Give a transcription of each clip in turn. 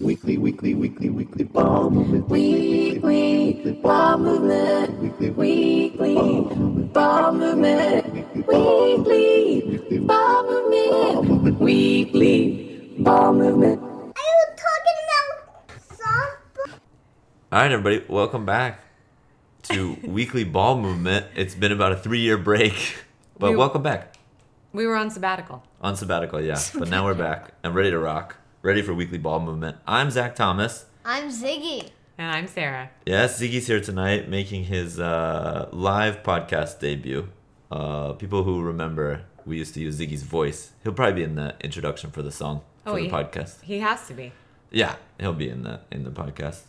Weekly, weekly, weekly, weekly ball movement. Weekly ball movement. Weekly, Weekly ball movement. Weekly ball movement. Weekly ball movement. Are you talking about softball? All right, everybody, welcome back to Weekly Ball Movement. It's been about a three-year break, but We- welcome back We were on sabbatical. on sabbatical. Yeah, but now we're back and ready to rock, ready for Weekly Ball Movement. I'm Zach Thomas. I'm Ziggy. And I'm Sarah. Yes, Ziggy's here tonight, making his uh, live podcast debut. Uh, people who remember, we used to use Ziggy's voice. He'll probably be in the introduction for the song for Oh, the he- podcast. He has to be. Yeah, he'll be in the in the podcast.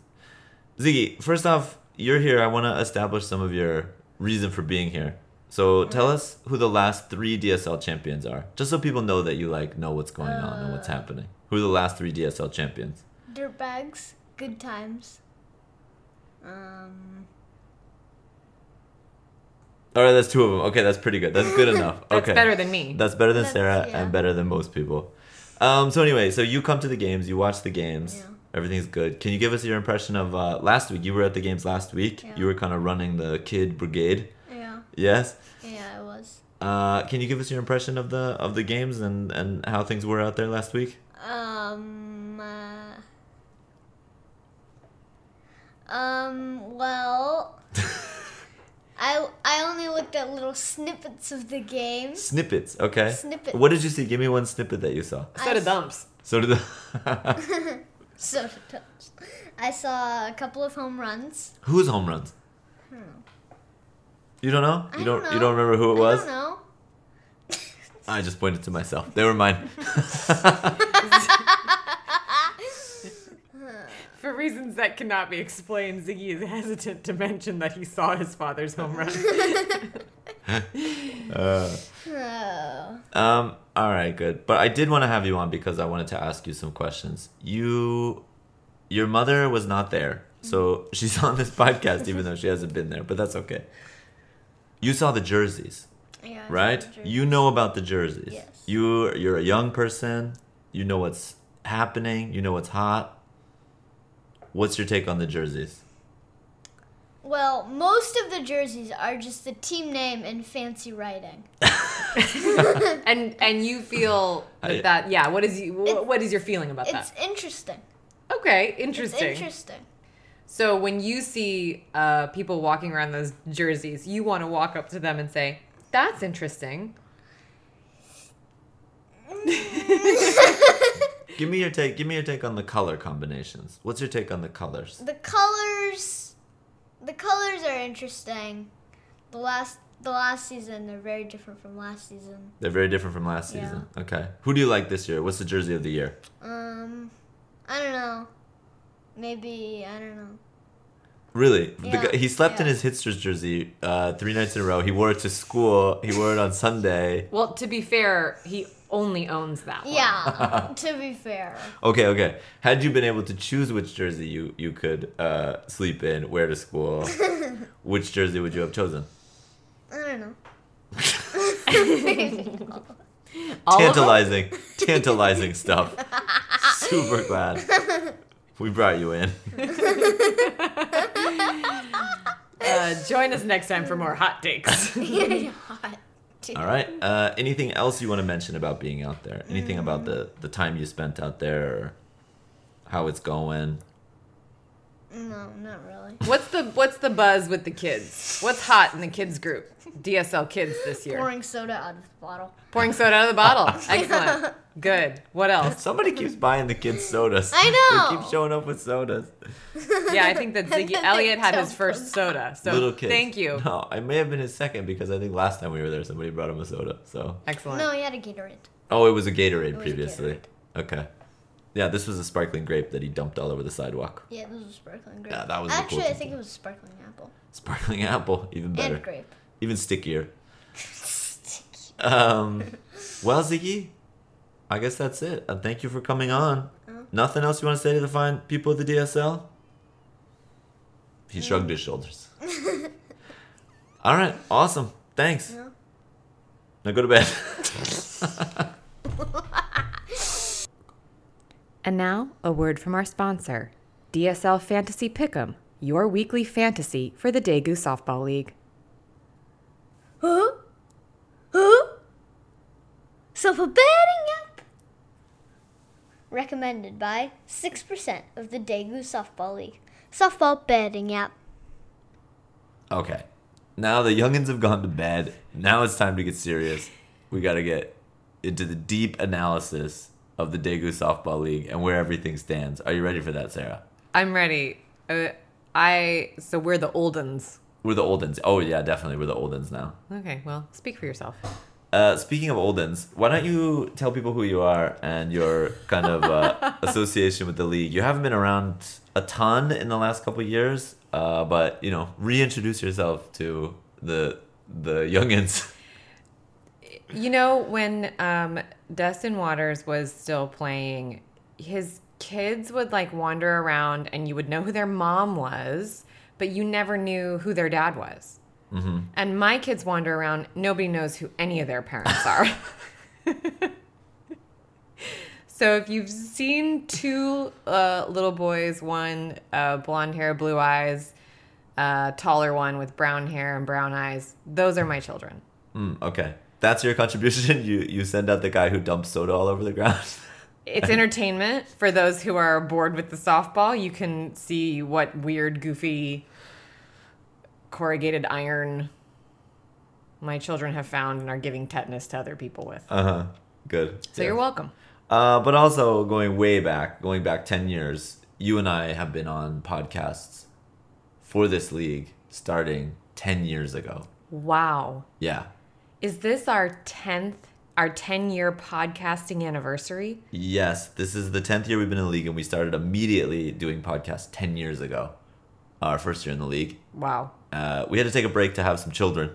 Ziggy, first off, you're here. I want to establish some of your reason for being here. So tell us who the last three DSL champions are, just so people know that you like know what's going on and what's happening. Who are the last three DSL champions? Dirtbags. Good times. Um. All right, that's two of them. Okay, that's pretty good. That's good enough. That's okay, better than me. That's better than That's- Sarah yeah. and better than most people. Um, so anyway, so you come to the games, you watch the games, Yeah. everything's good. Can you give us your impression of uh, last week? You were at the games last week. Yeah. You were kind of running the kid brigade. Yeah. Yes. Yeah, I was. Uh, can you give us your impression of the of the games and and how things were out there last week? Um. Uh, um. Well. I I only looked at little snippets of the game. Snippets, okay. Snippets. What did you see? Give me one snippet that you saw. so did Dumps. So did the So I saw a couple of home runs. whose home runs? You don't know? I You don't don't, you don't remember who it I was? don't know. I just pointed to myself. They were mine. For reasons that cannot be explained, Ziggy is hesitant to mention that he saw his father's home run. Uh, Oh. Um, all right, good. But I did want to have you on because I wanted to ask you some questions. You, your mother was not there, so she's on this podcast even though she hasn't been there. But that's okay. You saw the jerseys, Yeah. Right? You know about the jerseys. Yes. You, you're a young person. You know what's happening. You know what's hot. What's your take on the jerseys? Well, most of the jerseys are just the team name and fancy writing. and and you feel that, that yeah, what is you It- what is your feeling about It's that? It's interesting. Okay, It's interesting. interesting. So when you see uh, people walking around those jerseys, you want to walk up to them and say, "That's interesting." Give me your take. Give me your take on the color combinations. What's your take on the colors? The colors, the colors are interesting. The last, the last season, they're very different from last season. They're very different from last Yeah. season. Okay. Who do you like this year? What's the jersey of the year? Um, I don't know. Maybe I don't know. Really? The Yeah, guy- he slept in his Hitsters jersey uh, three nights in a row. He wore it to school. He wore it on Sunday. Well, to be fair, he only owns that one. Yeah. to be fair, Okay, okay. Had you been able to choose which jersey you, you could uh, sleep in, wear to school, which jersey would you have chosen? I don't know. All of them? Tantalizing, tantalizing stuff. Super glad we brought you in. Uh, join us next time for more hot takes. Hot. All right. Uh, anything else you want to mention about being out there? Anything about the the time you spent out there, or how it's going? No, not really. what's the what's the buzz with the kids? What's hot in the kids group? DSL kids this year. Pouring soda out of the bottle. Pouring soda out of the bottle. Excellent. Good. What else? Somebody keeps buying the kids sodas. I know. They keep showing up with sodas. Yeah, I think that Ziggy then they Elliot had his dump first soda. So Little kids. thank you. No, I may have been his second because I think last time we were there, somebody brought him a soda. So. Excellent. No, he had a Gatorade. Oh, it was a Gatorade was a previously. Okay. Yeah, this was a sparkling grape that he dumped all over the sidewalk. Yeah, this was a sparkling grape. Yeah, that was the cool Actually, I think it was a sparkling apple Sparkling apple, even better. and grape. Even stickier. Um, well, Ziggy, I guess that's it. Uh, thank you for coming on. Nothing else you want to say to the fine people of the DSL? He shrugged his shoulders. All right, awesome. Thanks. Yeah. Now go to bed. And now, a word from our sponsor, DSL Fantasy Pick'em, your weekly fantasy for the Daegu Softball League. Huh? Huh? So for betting app. Recommended by 6% of the Daegu Softball League. Softball betting app. Okay. Now the youngins have gone to bed. Now it's time to get serious. We got to get into the deep analysis of the Daegu Softball League and where everything stands. Are you ready for that, Sarah? I'm ready. Uh, I so we're the oldens. We're the Oldens. Oh yeah, definitely we're the Oldens now. Okay, well, speak for yourself. Uh, speaking of Oldens, why don't you tell people who you are and your kind of uh, association with the league? You haven't been around a ton in the last couple of years, uh, but you know, reintroduce yourself to the the youngins. You know, when um, Dustin Waters was still playing, his kids would like wander around and you would know who their mom was, but you never knew who their dad was. Mm-hmm. And my kids wander around, nobody knows who any of their parents are. so if you've seen two uh, little boys, one uh, blonde hair, blue eyes, uh, taller one with brown hair and brown eyes, those are my children. Mm, okay, that's your contribution. You you send out the guy who dumps soda all over the ground. It's entertainment for those who are bored with the softball. You can see what weird, goofy, corrugated iron my children have found and are giving tetanus to other people with. Uh huh. Good. So you're welcome. Uh, but also going way back, going back ten years, you and I have been on podcasts for this league starting ten years ago. Wow. Yeah. Is this our 10th, our 10 year podcasting anniversary? Yes, this is the 10th year we've been in the league, and we started immediately doing podcasts 10 years ago, our first year in the league. Wow. Uh, we had to take a break to have some children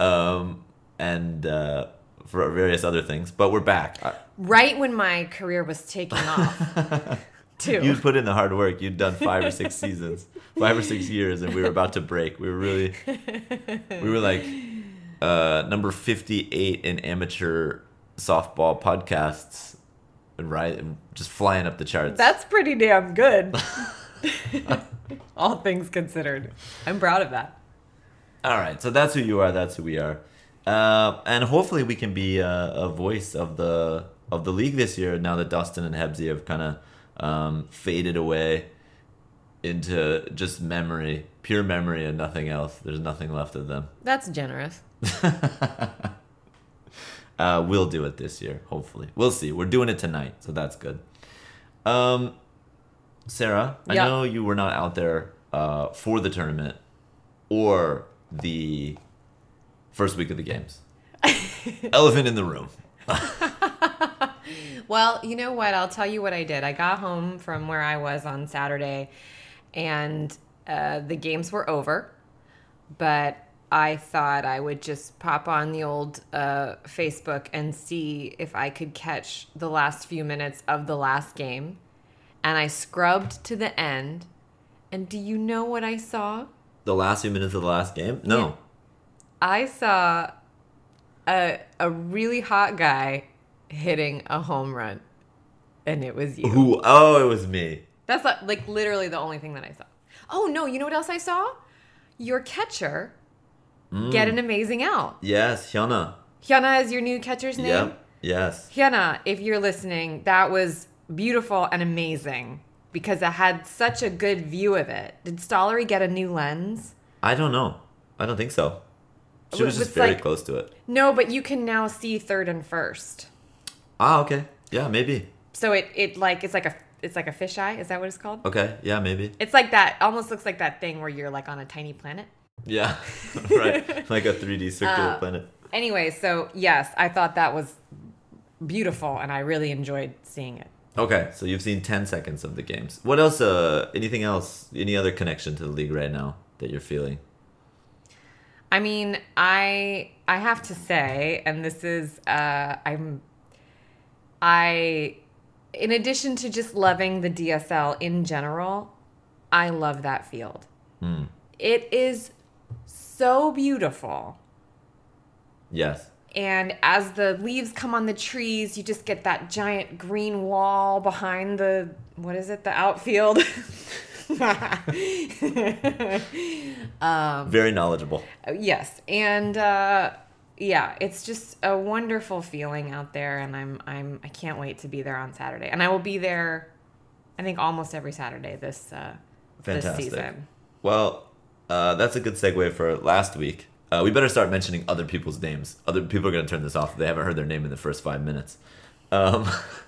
um, and uh, for various other things, but we're back. Uh, Right when my career was taking off, too. You'd put in the hard work. You'd done five or six seasons, five or six years, and we were about to break. We were really, we were like uh, number 58 in amateur softball podcasts, and right, and just flying up the charts. That's pretty damn good. All things considered. I'm proud of that. All right, so that's who you are. That's who we are, uh, and hopefully we can be a, a voice of the of the league this year. Now that Dustin and Hebsy have kind of um, faded away into just memory, pure memory, and nothing else. There's nothing left of them. That's generous. Uh, we'll do it this year, hopefully. We'll see. We're doing it tonight, so that's good. Um, Sarah, I know you were not out there uh, for the tournament or the first week of the games. Elephant in the room. Well, you know what? I'll tell you what I did. I got home from where I was on Saturday, and uh, the games were over. But I thought I would just pop on the old uh, Facebook and see if I could catch the last few minutes of the last game. And I scrubbed to the end. And do you know what I saw? The last few minutes of the last game? No. I saw a a really hot guy hitting a home run, and it was you. Who? Oh, it was me. That's like, like literally the only thing that I saw. Oh no, you know what else I saw? Your catcher get an amazing out. Yes, Hyuna. Hyuna is your new catcher's name. Yep. Yes. Hyuna, if you're listening, that was beautiful and amazing because I had such a good view of it. Did Stollery get a new lens? I don't know. I don't think so. She was It just very like- close to it. No, but you can now see third and first. Ah, okay. Yeah, maybe. So it it like it's like a it's like a fisheye. Is that what it's called? Okay. Yeah, maybe. It's like that. Almost looks like that thing where you're like on a tiny planet. Yeah. right. Like a 3D circular Uh, planet. Anyway, so yes, I thought that was beautiful, and I really enjoyed seeing it. Okay, so you've seen 10 seconds of the games. What else, uh, anything else, any other connection to the league right now that you're feeling? I mean, I I have to say, and this is uh, I'm I in addition to just loving the DSL in general, I love that field. Hmm. It is so beautiful. Yes. and as the leaves come on the trees, you just get that giant green wall behind the what is it? The outfield. Very knowledgeable. yes, and uh, yeah, it's just a wonderful feeling out there, and I'm I'm I can't wait to be there on Saturday, and I will be there. I think almost every Saturday this uh, this season. Well, uh, that's a good segue for last week. Uh, we better start mentioning other people's names. Other people are going to turn this off if they haven't heard their name in the first five minutes. Um,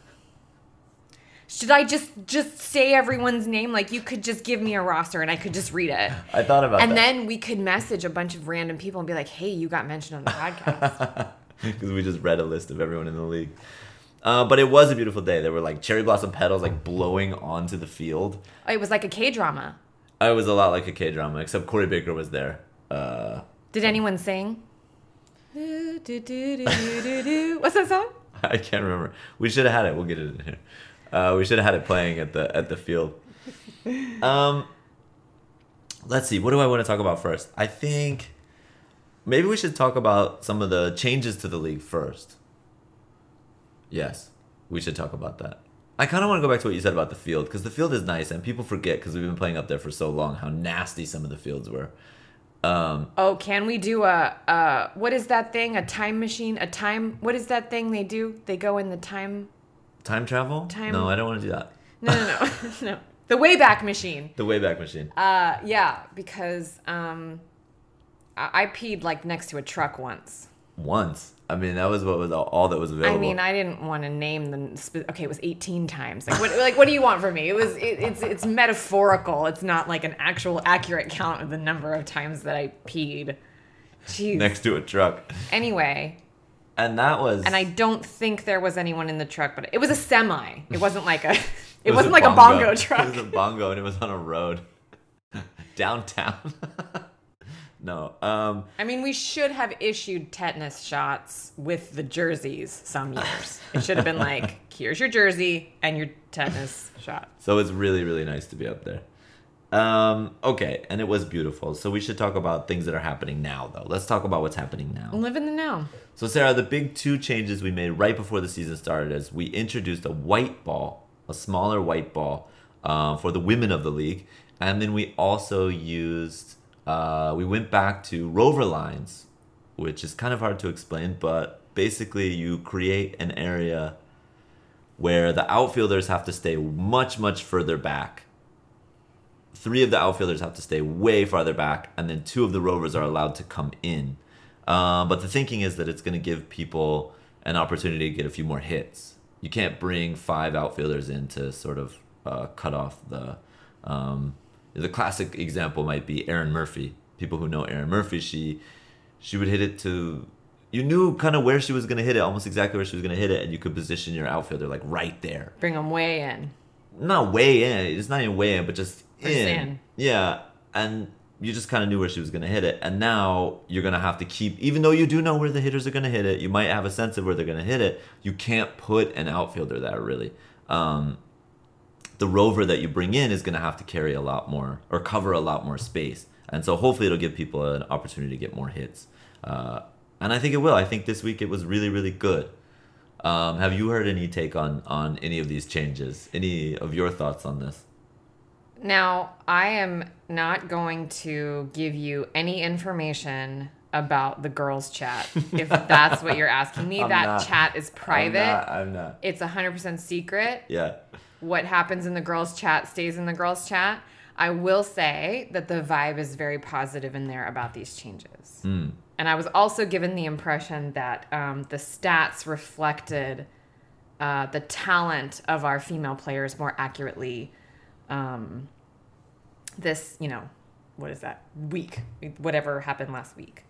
Should I just just say everyone's name? Like you could just give me a roster and I could just read it. I thought about And that. And then we could message a bunch of random people and be like, "Hey, you got mentioned on the podcast." because we just read a list of everyone in the league. Uh, but it was a beautiful day. There were like cherry blossom petals like blowing onto the field. it was like a K drama. It was a lot like a K drama, except Corey Baker was there. Uh, Did anyone sing? What's that song? I can't remember. We should have had it. We'll get it in here. Uh, we should have had it playing at the at the field. Um, let's see. What do I want to talk about first? I think maybe we should talk about some of the changes to the league first. Yes, we should talk about that. I kind of want to go back to what you said about the field because the field is nice and people forget because we've been playing up there for so long how nasty some of the fields were. Um, Oh, can we do a uh what is that thing? A time machine? A time what is that thing they do? They go in the time time travel? Time- No, I don't want to do that. No, no, no. no. The Wayback Machine. The Wayback Machine. Uh yeah, because um I, I peed like next to a truck once. Once. I mean, that was what was all, all that was available. I mean, I didn't want to name the. spe- Okay, it was 18 times. Like, what? Like, what do you want from me? It was. It, it's. It's metaphorical. It's not like an actual accurate count of the number of times that I peed. Jeez. next to a truck. Anyway, And that was. and I don't think there was anyone in the truck, but it was a semi. It wasn't like a. It, was wasn't like a bongo truck. It was a bongo, and it was on a road downtown. no. Um. I mean, we should have issued tetanus shots with the jerseys some years. It should have been like, here's your jersey and your tetanus shot. So it's really, really nice to be up there. Um. Okay, and it was beautiful. So we should talk about things that are happening now, though. Let's talk about what's happening now. Live in the now. So Sarah, the big two changes we made right before the season started is we introduced a white ball, a smaller white ball, um, for the women of the league, and then we also used uh, we went back to rover lines, which is kind of hard to explain, but basically you create an area where the outfielders have to stay much much further back. Three of the outfielders have to stay way farther back, and then two of the rovers are allowed to come in. Um, but the thinking is that it's going to give people an opportunity to get a few more hits. You can't bring five outfielders in to sort of uh, cut off the. Um, the classic example might be Aaron Murphy. People who know Aaron Murphy, she she would hit it to. You knew kind of where she was going to hit it, almost exactly where she was going to hit it, and you could position your outfielder like right there. Bring them way in. Not way in. It's not even way in, but Just in. in. Yeah, and you just kind of knew where she was going to hit it, and now you're going to have to keep. Even though you do know where the hitters are going to hit it, you might have a sense of where they're going to hit it. You can't put an outfielder there really. Um, the rover that you bring in is going to have to carry a lot more or cover a lot more space, and so hopefully it'll give people an opportunity to get more hits. Uh, and I think it will. I think this week it was really, really good. Um, have you heard any take on on any of these changes? Any of your thoughts on this? Now, I am not going to give you any information about the girls' chat. If that's what you're asking me, I'm that not. chat is private. I'm not. I'm not. It's 100% secret. Yeah. What happens in the girls' chat stays in the girls' chat. I will say that the vibe is very positive in there about these changes. Hmm. And I was also given the impression that um, the stats reflected uh, the talent of our female players more accurately um, this, you know, what is that week, whatever happened last week.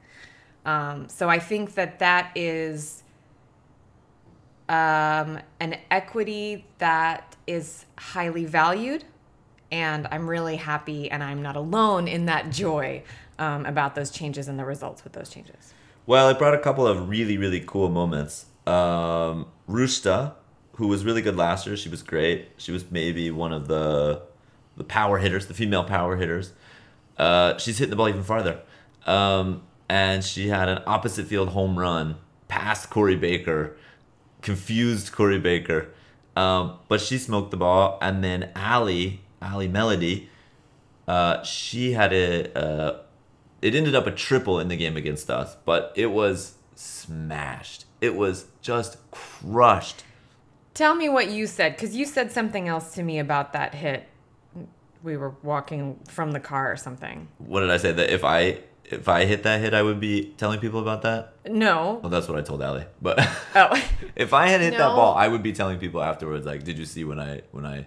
Um, so I think that that is um, an equity that is highly valued. And I'm really happy, and I'm not alone in that joy um, about those changes and the results with those changes. Well, it brought a couple of really, really cool moments. Um, Rusta, who was really good last year, she was great. She was maybe one of the the power hitters, the female power hitters. Uh, she's hitting the ball even farther, um, and she had an opposite field home run past Corey Baker, confused Corey Baker. Um, but she smoked the ball, and then Ali, Ali Melody, uh, she had a. Uh, it ended up a triple in the game against us, but it was smashed. It was just crushed. Tell me what you said, because you said something else to me about that hit. We were walking from the car or something. What did I say? That if I if I hit that hit, I would be telling people about that. No. Well, that's what I told Ali. But Oh. if I had hit that ball, I would be telling people afterwards, like, "Did you see when I when I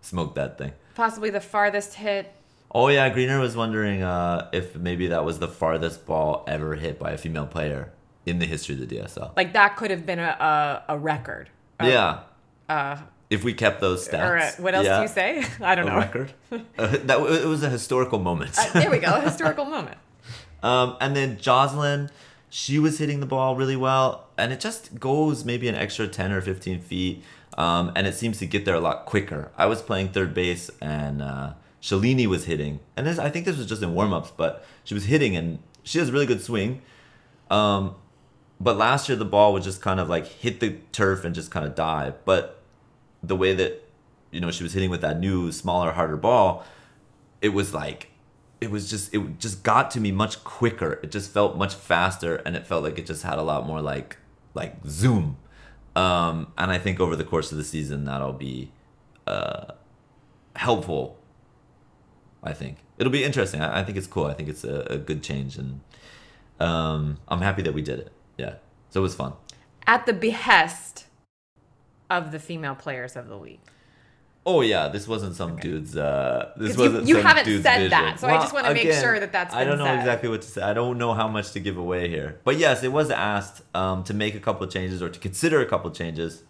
smoked that thing?" Possibly the farthest hit. Oh yeah, Greener was wondering uh, if maybe that was the farthest ball ever hit by a female player in the history of the DSL. Like that could have been a, a, a record. yeah, Uh, if we kept those stats. or uh, what else yeah, do you say? I don't A know. record. uh, that it was a historical moment. Uh, there we go. A historical moment. Um, and then Jocelyn, she was hitting the ball really well, and it just goes maybe an extra 10 or 15 feet, um, and it seems to get there a lot quicker. I was playing third base, and uh, Shalini was hitting, and this, I think this was just in warm ups, but she was hitting, and she has a really good swing. Um, but last year, the ball would just kind of like hit the turf and just kind of die. But the way that, you know, she was hitting with that new, smaller, harder ball, it was like it was just it just got to me much quicker. It just felt much faster and it felt like it just had a lot more like like zoom. Um and i think over the course of the season that'll be uh helpful i think. It'll be interesting. I, I think it's cool. I think it's a, a good change and um i'm happy that we did it. Yeah. So it was fun. At the behest of the female players of the league. Oh yeah, this wasn't some dude's. Uh, this you- wasn't you some haven't said vision. that, so I just wanna make sure that that's I don't know said. exactly what to say. I don't know how much to give away here, but yes, it was asked um, to make a couple of changes or to consider a couple of changes,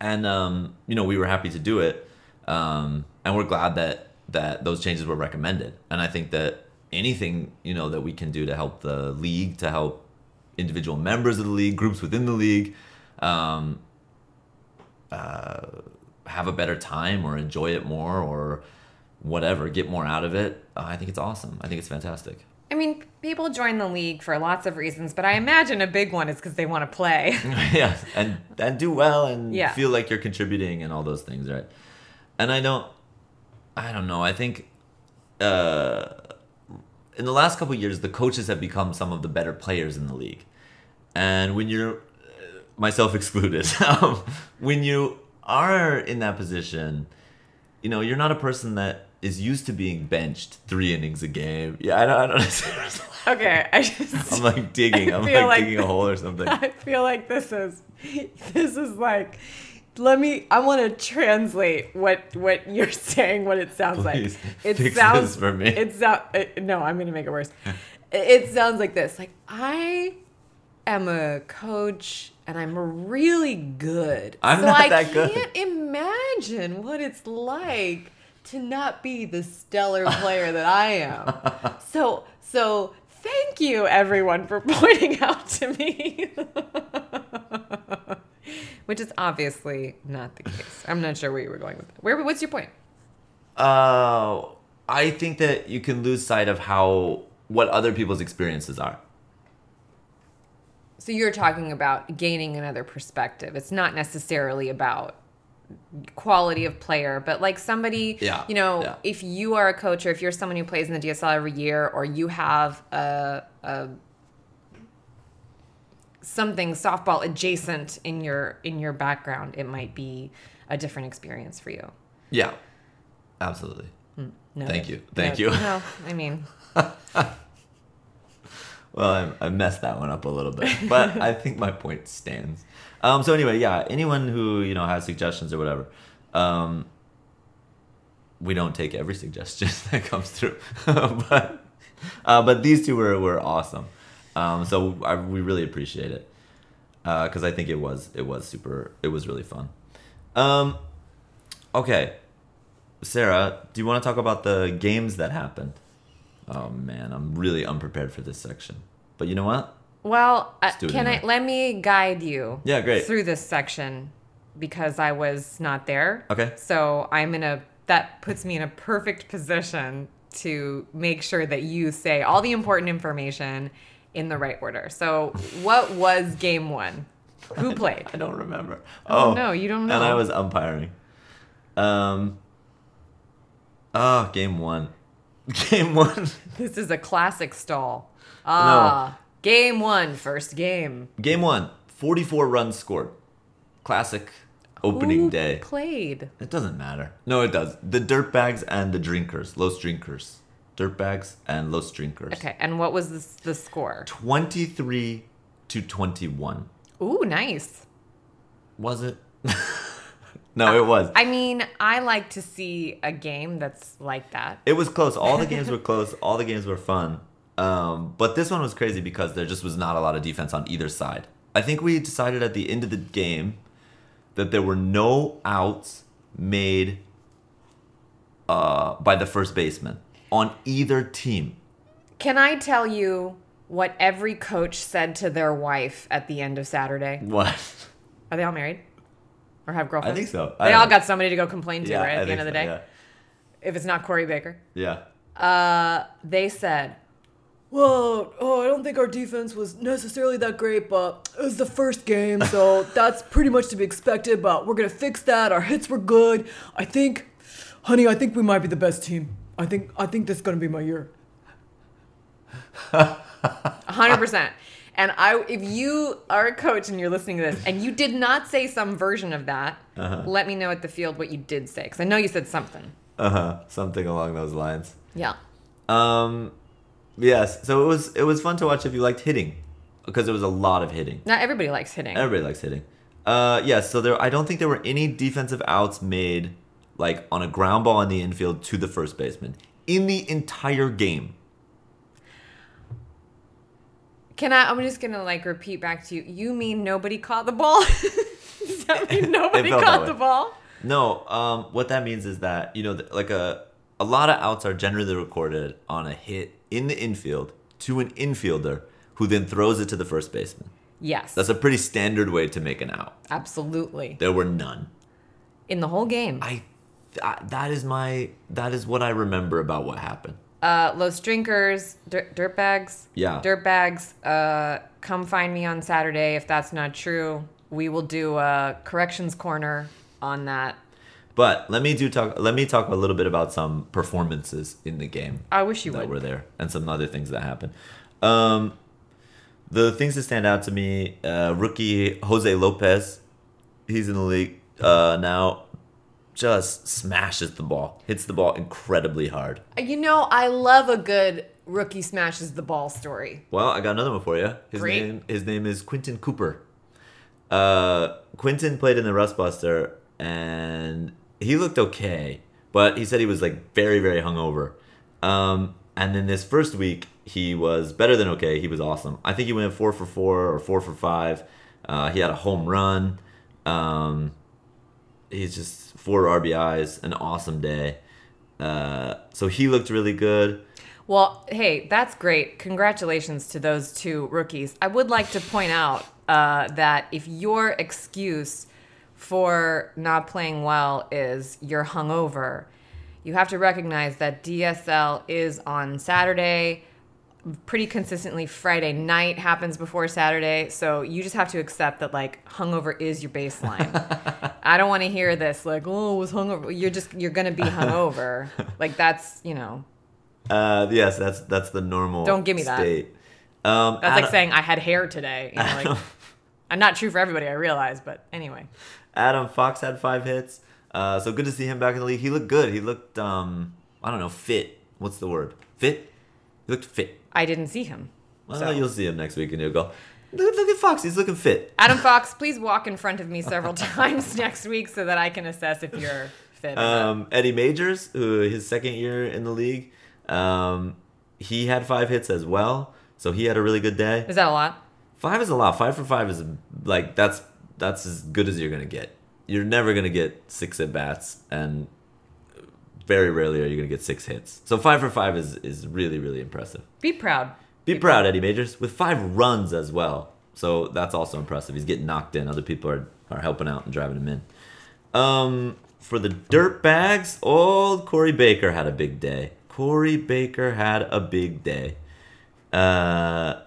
and um, you know we were happy to do it, um, and we're glad that that those changes were recommended. And I think that anything you know that we can do to help the league, to help individual members of the league, groups within the league, um, uh, have a better time or enjoy it more or whatever, get more out of it. Uh, I think it's awesome. I think it's fantastic. I mean, people join the league for lots of reasons, but I imagine a big one is because they want to play. yeah, and and do well and Yeah. feel like you're contributing and all those things, right? And I don't, I don't know. I think uh, in the last couple of years, the coaches have become some of the better players in the league, and when you're, myself excluded, um, when you are in that position, you know, you're not a person that is used to being benched three innings a game. Yeah, I don't. I don't okay, I just I'm like digging. I I'm like, like- digging a hole or something. I feel like this is this is like let me I want to translate what what you're saying what it sounds Please, like. It sounds this for me. It sound it, no, I'm going to make it worse. It sounds like this. Like I am a coach and I'm really good. I'm so not I that good. can't imagine what it's like to not be the stellar player that I am. So so thank you everyone for pointing out to me. Which is obviously not the case. I'm not sure where you were going with it. Where what's your point? Uh, I think that you can lose sight of how what other people's experiences are. So you're talking about gaining another perspective. It's not necessarily about quality of player, but like somebody, Yeah, you know, yeah. if you are a coach or if you're someone who plays in the DSL every year or you have a, a something softball adjacent in your in your background, it might be a different experience for you. Yeah, absolutely. Hmm. No. Thank you. Thank No, you. No, I mean, Well, I, I messed that one up a little bit, but I think my point stands. Um, so anyway, yeah, anyone who you know has suggestions or whatever, um, we don't take every suggestion that comes through, but uh, but these two were were awesome. Um, so I, we really appreciate it because I think it was it was super it was really fun. Um, okay, Sarah, do you want to talk about the games that happened? Oh man, I'm really unprepared for this section. But you know what? Well, uh, can I let me guide you? Yeah, great. Through this section because I was not there. Okay. So I'm in a that puts me in a perfect position to make sure that you say all the important information in the right order. So, what was game one? Who played? I don't remember. Oh, no, you don't And I was umpiring. Um. Oh, game one. Game one. This is a classic stall. Ah, game one, first game. Game one. 44 runs scored. Classic opening Who day. played? It doesn't matter. No, it does. The dirtbags and the drinkers. Los drinkers. Dirtbags and Los drinkers. Okay, and what was the, the score? 23 to 21. Ooh, nice. Was it? no, it was. I mean, I like to see a game that's like that. It was close. All the games were close. All the games were fun. Um, but this one was crazy because there just was not a lot of defense on either side. I think we decided at the end of the game that there were no outs made uh, by the first baseman on either team. Can I tell you what every coach said to their wife at the end of Saturday? What? Are they all married? Or have girlfriends? I think so. They all got somebody to go complain to, right? I At the think end of the so, day. If it's not Corey Baker. Yeah. Uh, they said, well, oh, I don't think our defense was necessarily that great, but it was the first game, so that's pretty much to be expected. But we're gonna fix that. Our hits were good. I think, honey, I think we might be the best team. I think, I think this is gonna be my year. hundred percent. And I, if you are a coach and you're listening to this, and you did not say some version of that, let me know at the field what you did say, because I know you said something. Uh huh. Something along those lines. Yeah. Um, yes. So it was it was fun to watch if you liked hitting, because there was a lot of hitting. Not everybody likes hitting. Everybody likes hitting. Uh, yes. so there, I don't think there were any defensive outs made like on a ground ball in the infield to the first baseman in the entire game. Can I? I'm just gonna like repeat back to you. You mean nobody caught the ball? Does that mean nobody caught the ball? No. Um, what that means is that you know, like a a lot of outs are generally recorded on a hit in the infield to an infielder who then throws it to the first baseman. Yes, That's a pretty standard way to make an out. absolutely. There were none. In the whole game, I, th- that is my that is what I remember about what happened. Uh, Los Drinkers, dirt, dirtbags, Yeah. dirtbags. Uh, come find me on Saturday if that's not true. We will do a corrections corner on that. But let me do talk. Let me talk a little bit about some performances in the game I wish you that would. were there, and some other things that happened. Um, the things that stand out to me: uh, rookie Jose Lopez, he's in the league uh, now. Just smashes the ball, hits the ball incredibly hard. You know, I love a good rookie smashes the ball story. Well, I got another one for you. His Great. name his name is Quinton Cooper. Uh, Quinton played in the Rust Buster and he looked okay, but he said he was like very very hungover. Um, and then this first week he was better than okay. He was awesome. I think he went four for four or four for five. Uh, he had a home run. Um, he's just four RBIs, an awesome day. Uh, so he looked really good. Well, hey, that's great. Congratulations to those two rookies. I would like to point out uh, that if your excuse for not playing well is you're hungover, you have to recognize that DSL is on Saturday. Pretty consistently, Friday night happens before Saturday. So you just have to accept that, like, hungover is your baseline. I don't want to hear this, like, oh, it was hungover. You're just, you're going to be hungover. like, that's, you know, Uh, yes, that's that's the normal. Don't give me that. state. Um, That's like saying I had hair today. You know, like, I'm not true for everybody, I realize, but anyway. Adam Fox had five hits. Uh, so good to see him back in the league. He looked good. He looked, um, I don't know, fit. What's the word? Fit. He looked fit. I didn't see him. Well, So- you'll see him next week, and you'll go. Look, look at Fox. He's looking fit. Adam Fox, please walk in front of me several times next week so that I can assess if you're fit. Um, Eddie Majors, who his second year in the league, um, he had five hits as well. So he had a really good day. Is that a lot? Five is a lot. Five for five is like that's that's as good as you're gonna get. You're never gonna get six at bats, and very rarely are you gonna get six hits. So five for five is is really really impressive. Be proud. Be proud, Eddie Majors, with five runs as well. So that's also impressive. He's getting knocked in. Other people are are helping out and driving him in. Um, for the dirt bags, old Corey Baker had a big day. Corey Baker had a big day. Uh,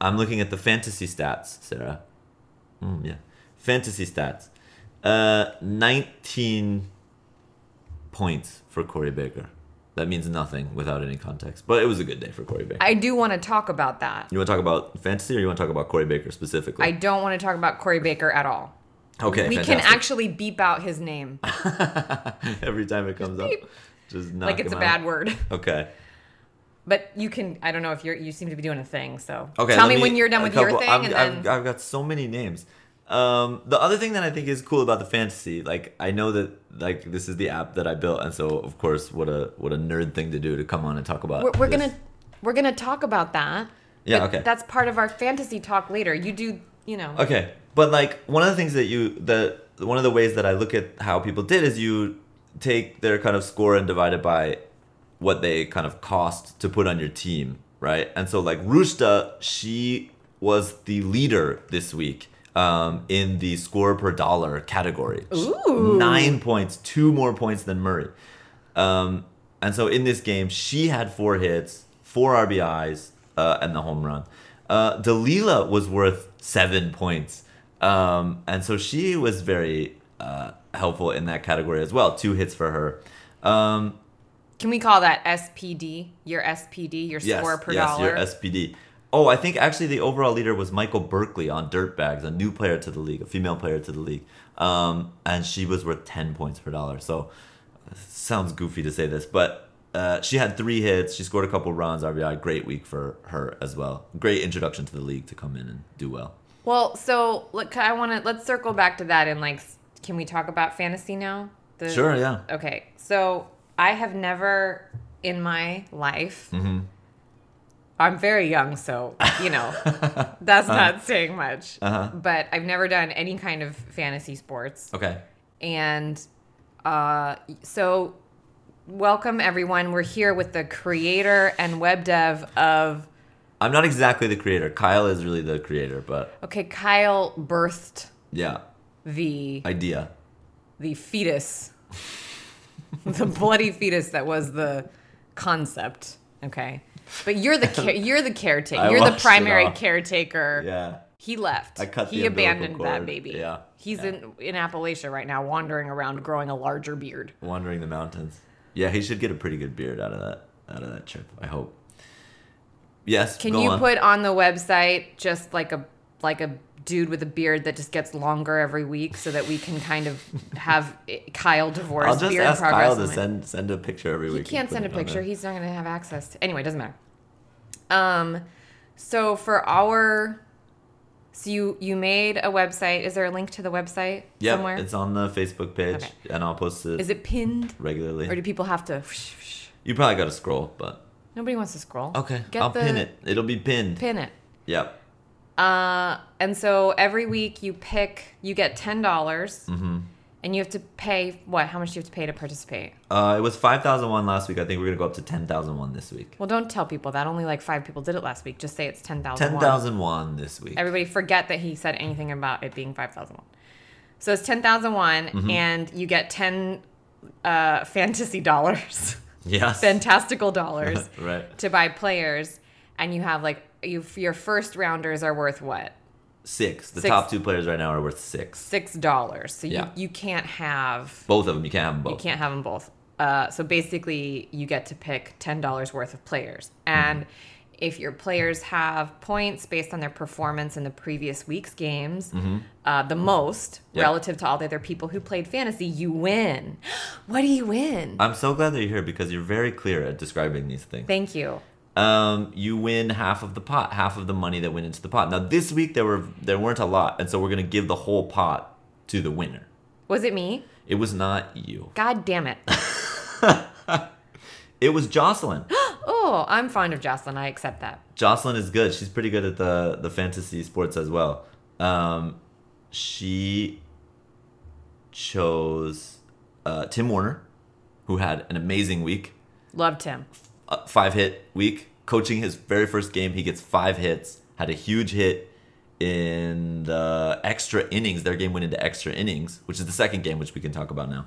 I'm looking at the fantasy stats, Sarah. Mm, yeah, fantasy stats. Uh, 19 points for Corey Baker. That means nothing without any context, but it was a good day for Corey Baker. I do want to talk about that. you want to talk about fantasy, or you want to talk about Corey Baker specifically? I don't want to talk about Corey Baker at all. okay, we can actually beep out his name every time it comes up, just knock like it's a him bad word. Okay. But you can. I don't know if you're. You seem to be doing a thing. So Okay. tell let me, when you're done with your thing, I'm- and I've, then I've got so many names. Um, the other thing that I think is cool about the fantasy, like I know that like this is the app that I built, and so of course, what a what a nerd thing to do to come on and talk about. we're, we're gonna we're gonna talk about that. Yeah, okay. That's part of our fantasy talk later. You do. You know. Okay, but like one of the things that you that one of the ways that I look at how people did is you take their kind of score and divide it by what they kind of cost to put on your team, right? And so like Rushta, she was the leader this week um, in the score per dollar category. Ooh. Nine points, two more points than Murray. Um, and so in this game, she had four hits, four RBIs, uh, and the home run. Uh, Dalila was worth seven points. Um, and so she was very uh, helpful in that category as well. Two hits for her. Um, Can we call that SPD? Your SPD, your yes, score per yes, dollar. your SPD. Oh, I think actually the overall leader was Michael Berkeley on Dirtbags, a new player to the league, a female player to the league. Um, and she was worth 10 points per dollar. So sounds goofy to say this, but uh, she had three hits. She scored a couple runs, RBI. Great week for her as well. Great introduction to the league to come in and do well. Well, so look, I want to let's circle back to that and like, can we talk about fantasy now? The, Sure, yeah. Okay, so I have never in my life. Mm-hmm. I'm very young, so you know that's not saying much. Uh-huh. But I've never done any kind of fantasy sports, Okay. and uh, so welcome everyone. We're here with the creator and web dev of. I'm not exactly the creator. Kyle is really the creator, but Okay, Kyle birthed yeah, the idea. the fetus, the bloody fetus that was the concept. Okay, but you're the care, you're the caretaker. I You're the primary caretaker. Yeah. He left. I cut He abandoned that baby. Yeah. He's Yeah. in in Appalachia right now, wandering around, growing a larger beard. Wandering the mountains. Yeah, he should get a pretty good beard out of that out of that trip. I hope. Yes. Can you on. put on the website just like a like a dude with a beard that just gets longer every week, so that we can kind of have Kyle divorce I'll just beard ask progress. Kyle to send send a picture every He week. and can't send a picture. He's not going to have access to. Anyway, it doesn't matter. Um, so for our, so you you made a website. Is there a link to the website Yep, somewhere? it's on the Facebook page, Okay. and I'll post it, Is it pinned, regularly. or do people have to? whoosh, whoosh? you probably got to scroll, but Nobody wants to scroll. okay, Get I'll the- pin it. It'll be pinned. Pin it. Yep. Uh, and so every week you pick, you get ten dollars, Mm-hmm. and you have to pay what? How much do you have to pay to participate? Uh, it was five thousand one last week. I think we're gonna go up to ten thousand one this week. Well, don't tell people that. Only like five people did it last week. Just say it's ten thousand. Ten thousand one this week. Everybody forget that he said anything about it being 5,001. So it's 10,001 Mm-hmm. and you get 10 uh, fantasy dollars, yes. fantastical dollars right. to buy players. And you have like, your first rounders are worth what? Six. The Six. top two players right now are worth six. Six dollars. So Yeah. you, you can't have, Both of them. You can't have them both. you can't have them both. Uh, so basically, you get to pick $10 worth of players. And if your players have points based on their performance in the previous week's games, uh, the most Yep. relative to all the other people who played fantasy, you win. what do you win? I'm so glad that you're here because you're very clear at describing these things. Thank you. Um, you win half of the pot, half of the money that went into the pot. Now this week there were there weren't a lot, and so we're gonna give the whole pot to the winner. Was it me? It was not you. God damn it. It was Jocelyn. Oh, I'm fond of Jocelyn. I accept that. Jocelyn is good. She's pretty good at the the fantasy sports as well. Um, she chose uh, Tim Warner, who had an amazing week, Loved him. Five hit week. Coaching his very first game, he gets five hits. Had a huge hit in the extra innings. Their game went into extra innings, which is the second game, which we can talk about now.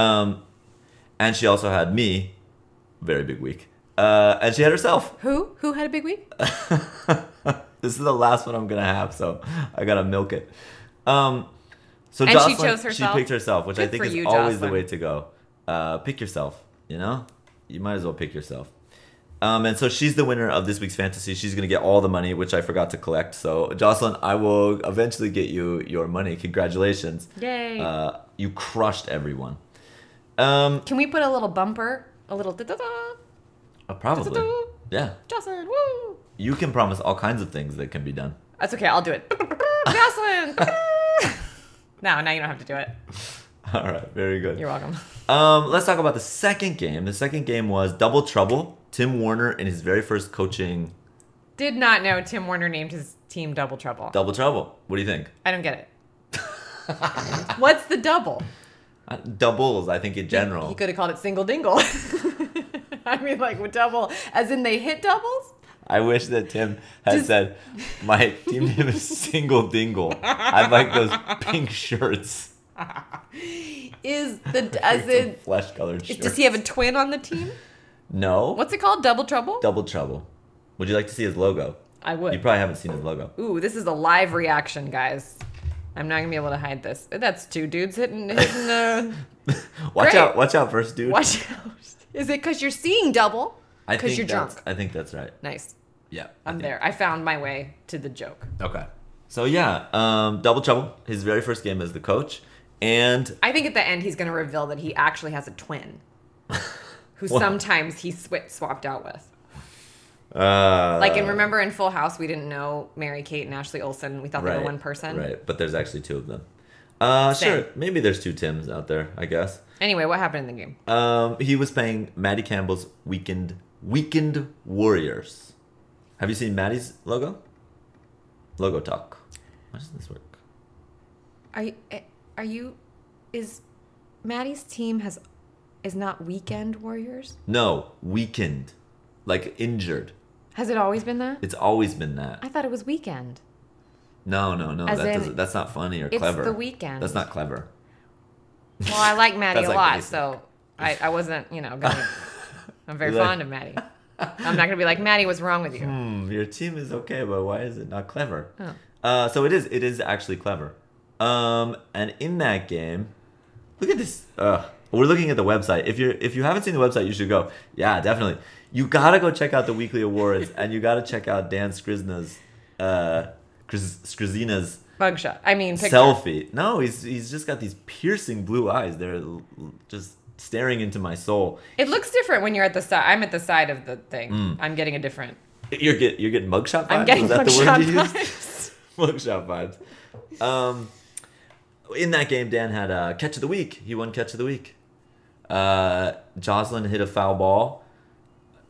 Um, and she also had me, very big week. Uh, and she had herself. Who? Who had a big week? This is the last one I'm gonna have, so I gotta milk it. Um, so And she chose herself? She picked herself, which I think is you, always the way to go. Uh, pick yourself. You know, you might as well pick yourself. Um, and so she's the winner of this week's fantasy. She's gonna get all the money, which I forgot to collect. So Jocelyn, I will eventually get you your money. Congratulations! Yay. Uh, you crushed everyone. Um, Can we put a little bumper? A little da-da-da? uh, probably. Da-da-da. Yeah. Jocelyn, woo! You can promise all kinds of things that can be done. That's okay, I'll do it. Jocelyn! no, now you don't have to do it. All right, very good. You're welcome. Um, let's talk about the second game. The second game was Double Trouble. Tim Warner in his very first coaching Did not know Tim Warner named his team Double Trouble. Double Trouble. What do you think? I don't get it. What's the double? Uh, doubles, I think in general. He could have called it single dingle. I mean, like with double, as in they hit doubles. I wish that Tim had Just- said, "My team name is Single Dingle." I like those pink shirts. Is the as in flesh colored does he have a twin on the team? no. What's it called? Double trouble? Double Trouble? Would you like to see his logo? I would. You probably haven't seen his logo. Ooh, this is a live reaction, guys. I'm not gonna be able to hide this. That's two dudes hitting hitting. Uh, Watch Great. out! Watch out, first dude. watch out. Is it because you're seeing double? I Because think you're that's- drunk. I think that's right. Nice. Yeah. I I'm think- there. I found my way to the joke. Okay. So yeah, um, Double Trouble, his very first game as the coach, and I think at the end he's going to reveal that he actually has a twin, who What? sometimes he sw- swapped out with. uh, Like, and remember in Full House, we didn't know Mary Kate and Ashley Olsen. We thought they were one person. Right, but there's actually two of them. Uh, Same. sure, maybe there's two Tims out there. I guess. Anyway, what happened in the game? Um, he was playing Maddie Campbell's Weekend Weekend Warriors. Have you seen Maddie's logo? Logo talk. How does this work? Are you? eh, Are you? Is Maddie's team has is not Weekend Warriors? No, weekend, like injured. Has it always been that? It's always been that. I thought it was Weekend. No, no, no. As that in, doesn't, that's not funny or it's clever. It's the weekend. That's not clever. Well, I like Maddie a like lot, so I, I wasn't, you know, gonna. I'm very You're like- fond of Maddie. I'm not gonna be like Maddie. What's wrong with you? Hmm, your team is okay, but why is it not clever? Oh. Uh, so it is. It is actually clever. Um, and in that game, look at this. Uh, we're looking at the website. If you're if you haven't seen the website, you should go. Yeah, definitely. You gotta go check out the weekly awards, and you gotta check out Dan Skrizna's, uh, Skriz- Skrizina's Mugshot. I mean, picture. selfie. No, he's he's just got these piercing blue eyes. They're just staring into my soul. It looks different when you're at the side. I'm at the side of the thing. Mm. I'm getting a different. You're get you're getting mugshot vibes. I'm getting Was that the mugshot word you used? vibes. mugshot vibes. Um, in that game, Dan had a catch of the week. He won catch of the week. Uh, Jocelyn hit a foul ball,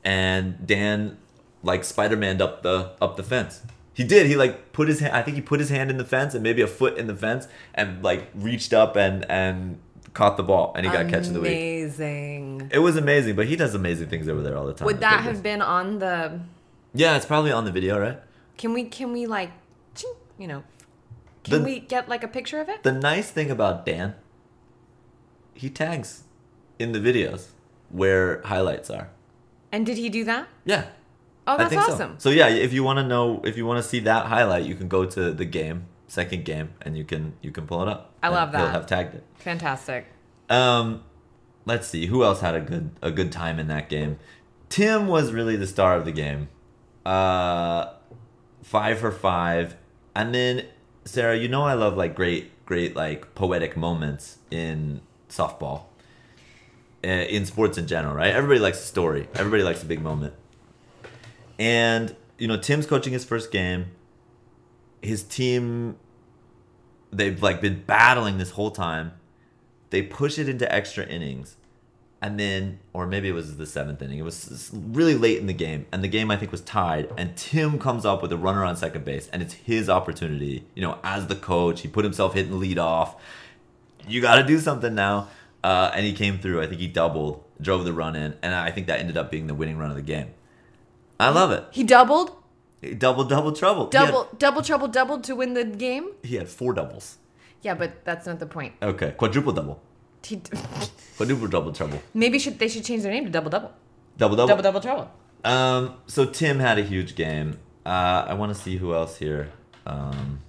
and Dan like Spider Man up the up the fence. He did. He like put his hand. I think he put his hand in the fence and maybe a foot in the fence, and like reached up and and caught the ball, and he got catch of the week. Amazing. It was amazing, but he does amazing things over there all the time. Would that have been on the? Yeah, it's probably on the video, right? Can we? Can we like? You know. Can The- we get like a picture of it? The nice thing about Dan, he tags in the videos where highlights are. And did he do that? Yeah. Oh, that's awesome. So. so yeah, if you want to know, if you want to see that highlight, you can go to the game, second game, and you can you can pull it up. I love He'll have tagged it. Fantastic. Um, let's see who else had a good a good time in that game. Tim was really the star of the game. Uh, five for five, and then Sara, you know I love like great great like poetic moments in softball. Uh, in sports in general, right? Everybody likes a story. Everybody likes a big moment. And you know, Tim's coaching his first game. His team they've like been battling this whole time. They push it into extra innings. And then or maybe it was the 7th inning. It was really late in the game and the game I think was tied and Tim comes up with a runner on second base and it's his opportunity. You know, as the coach, he put himself hitting lead off. You got to do something now. Uh, and he came through. I think he doubled, drove the run in, and I think that ended up being the winning run of the game. I love it. He doubled, Double, double trouble. He had- double, double trouble, doubled to win the game. He had, four doubles. Yeah, but that's not the point. Okay, quadruple double, He, quadruple double trouble, maybe should they should change their name to double double, double double. double double trouble. Um, so Tim had a huge game. Uh, I want to see who else here um,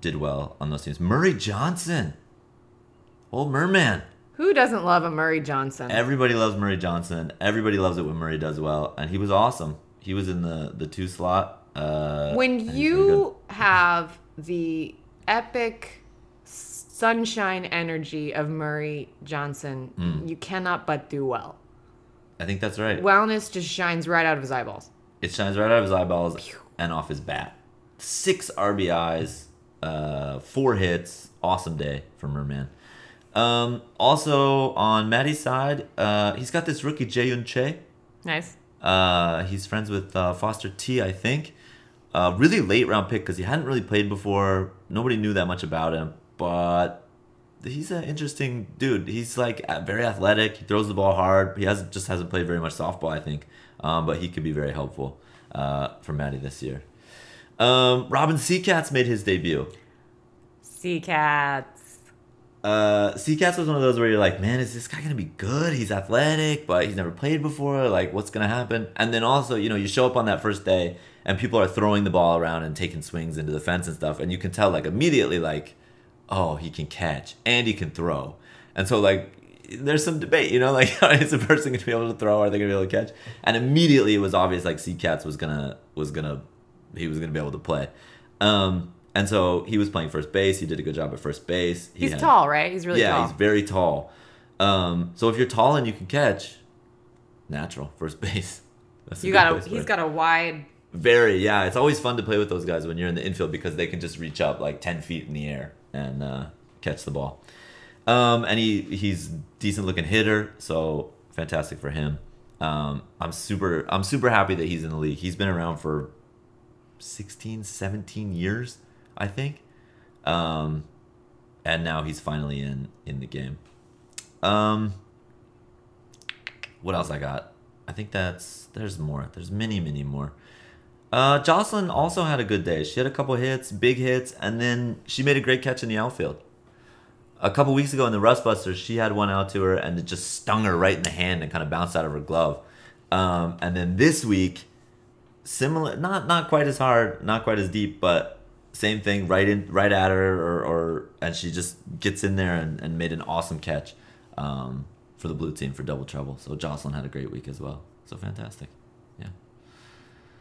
did well on those teams. Murray Johnson, old Merman. Who doesn't love a Murray Johnson? Everybody loves Murray Johnson. Everybody loves it when Murray does well, and he was awesome. He was in the the two slot. Uh, when and he's very you have the epic sunshine energy of Murray Johnson, Hmm. you cannot but do well. I think that's right. Wellness just shines right out of his eyeballs. It shines right out of his eyeballs and off his bat. Six RBIs, uh, four hits. Awesome day for Merman. Um, also on Maddie's side, uh, he's got this rookie Jaeyoon Che. Nice. Uh, he's friends with uh, Foster T, I think. Uh, really late round pick because he hadn't really played before. Nobody knew that much about him, but he's an interesting dude. He's like very athletic. He throws the ball hard. He hasn't just hasn't played very much softball, I think, um, but he could be very helpful uh, for Maddie this year. Um, Robin Seacats made his debut. Sea cats. uh, Seacats was one of those where you're like, man, is this guy gonna be good? He's athletic, but he's never played before. Like, what's gonna happen? And then also, you know, you show up on that first day, and people are throwing the ball around and taking swings into the fence and stuff, and you can tell like immediately, like, oh, he can catch and he can throw, and so like. There's some debate, you know, like is a person gonna be able to throw? Are they gonna be able to catch? And immediately it was obvious, like Seacats was gonna was gonna he was gonna be able to play. Um, and so he was playing first base. He did a good job at first base. He He's had- tall, right? He's really yeah, tall. he's very tall. Um, so if you're tall and you can catch, natural first base. That's you got a he's got a wide very yeah. It's always fun to play with those guys when you're in the infield because they can just reach up like ten feet in the air and uh, catch the ball. Um, and he he's decent looking hitter, so fantastic for him. Um, I'm super I'm super happy that he's in the league. He's been around for 16, 17 years, I think. Um, and now he's finally in in the game. Um, what else I got? I think that's there's more. There's many, many more. Uh, Jocelyn also had a good day. She had a couple hits, big hits, and then she made a great catch in the outfield. A couple weeks ago in the Rust Busters, she had one out to her and it just stung her right in the hand and kind of bounced out of her glove. Um, and then this week, similar, not not quite as hard, not quite as deep, but same thing, right in, right at her, or, or and she just gets in there and, and made an awesome catch um, for the blue team for double trouble. So Jocelyn had a great week as well. So fantastic.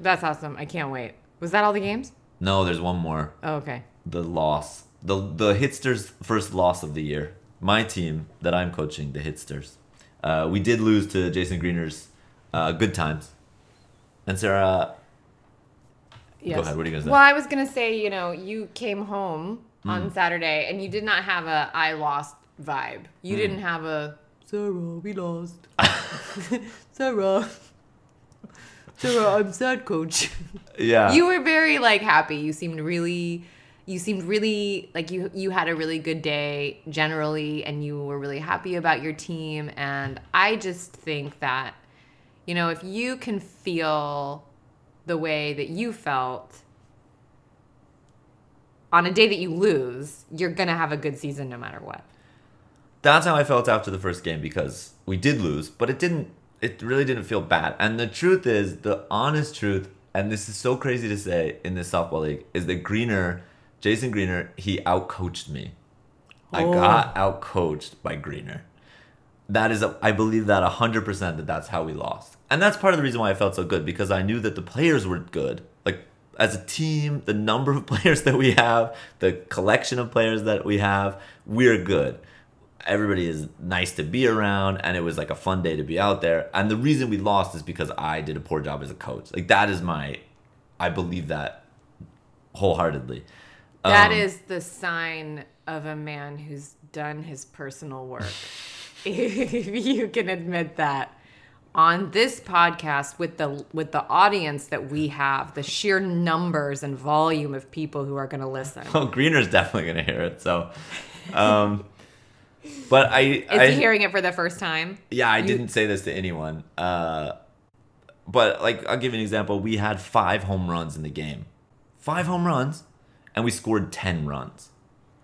That's awesome. I can't wait. Was that all the games? No, there's one more. Oh, okay. The loss, the the Hitsters' first loss of the year. My team that I'm coaching, the Hitsters. Uh, we did lose to Jason Greener's uh, Good Times. And Sara, Yes. go ahead, what are you gonna say? Well, I was gonna say, you know, you came home on Hmm. Saturday and you did not have a I lost vibe. You didn't have a Sara, we lost. Sara. Sara, uh, I'm sad, coach. yeah, you were very like happy. You seemed really you seemed really like you you had a really good day generally and you were really happy about your team and I just think that you know, if you can feel the way that you felt on a day that you lose, you're going to have a good season no matter what. that's how I felt after the first game because we did lose, but it didn't. It really didn't feel bad. And the truth is, the honest truth, and this is so crazy to say in this softball league, is that Greener, Jason Greener, he outcoached me. I Oh. got outcoached by Greener. That is, a, I believe that hundred percent that that's how we lost, and that's part of the reason why I felt so good because I knew that the players were good. Like as a team, the number of players that we have, the collection of players that we have, we're good everybody is nice to be around and it was like a fun day to be out there and the reason we lost is because i did a poor job as a coach like that is my i believe that wholeheartedly That Um, is the sign of a man who's done his personal work. if you can admit that on this podcast with the with the audience that we have, the sheer numbers and volume of people who are going to listen. well greener's definitely gonna hear it so um but i Is I, he hearing it for the first time? yeah i You- didn't say this to anyone uh but like i'll give you an example we had five home runs in the game five home runs and we scored 10 runs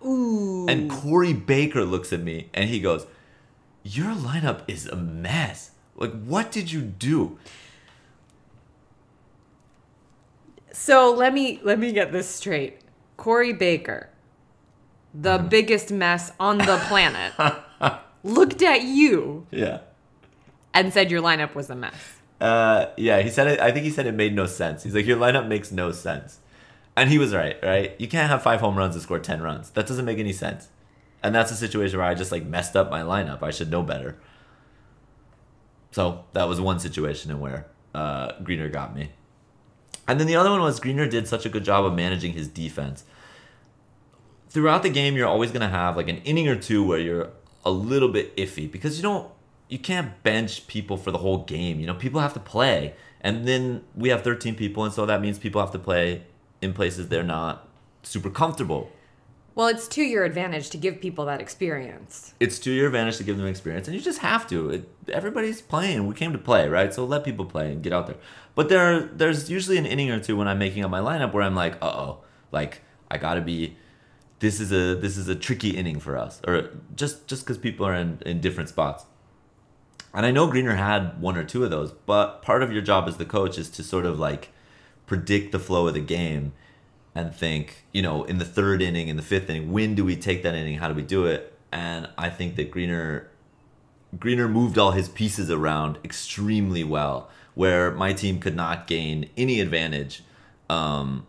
Ooh. And Corey Baker looks at me and he goes, Your lineup is a mess. Like, what did you do? So let me let me get this straight. Corey Baker, the Mm-hmm. biggest mess on the planet, looked at you Yeah. and said your lineup was a mess. Uh, yeah, he said it. I think he said it made no sense. He's like, your lineup makes no sense, and he was right. Right? You can't have five home runs and score ten runs. That doesn't make any sense. And that's a situation where I just like messed up my lineup. I should know better. So that was one situation in where uh, Greener got me. And then the other one was Greener did such a good job of managing his defense. Throughout the game, you're always gonna have like an inning or two where you're a little bit iffy because you don't you can't bench people for the whole game. You know, people have to play. And then we have 13 people, and so that means people have to play in places they're not super comfortable. Well, it's to your advantage to give people that experience. It's to your advantage to give them experience, and you just have to. It, everybody's playing. We came to play, right? So let people play and get out there. But there, there's usually an inning or two when I'm making up my lineup where I'm like, uh oh, like I gotta be. This is a this is a tricky inning for us, or just just because people are in in different spots. And I know Greener had one or two of those, but part of your job as the coach is to sort of like predict the flow of the game and think, you know, in the third inning, in the fifth inning, when do we take that inning? How do we do it? And I think that Greener Greener moved all his pieces around extremely well, where my team could not gain any advantage um,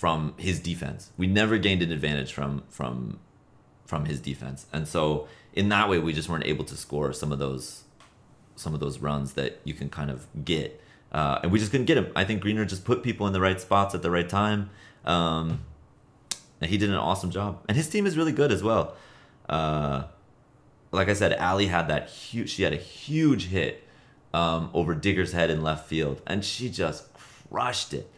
from his defense. We never gained an advantage from from from his defense, and so in that way, we just weren't able to score some of those some of those runs that you can kind of get. Uh, and we just couldn't get him. I think Greener just put people in the right spots at the right time. Um, he did an awesome job. And his team is really good as well. Uh, like I said, Allie had that huge. She had a huge hit um, over Digger's head in left field, and she just crushed it.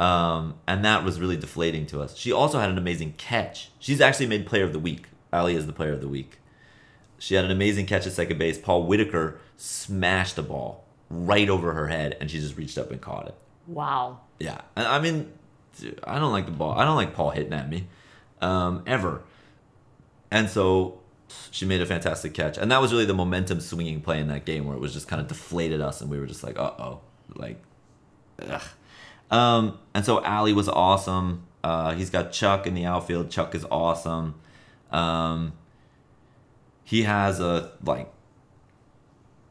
Um, and that was really deflating to us. She also had an amazing catch. She's actually made Player of the Week. Allie is the Player of the Week. She had an amazing catch at second base. Paul Whitaker smashed the ball right over her head, and she just reached up and caught it. Wow. Yeah, I mean, I don't like the ball. I don't like Paul hitting at me, um, ever. And so she made a fantastic catch, and that was really the momentum swinging play in that game, where it was just kind of deflated us, and we were just like, uh oh, like, ugh. Um, and so Allie was awesome. Uh, he's got Chuck in the outfield. Chuck is awesome. Um, he has a like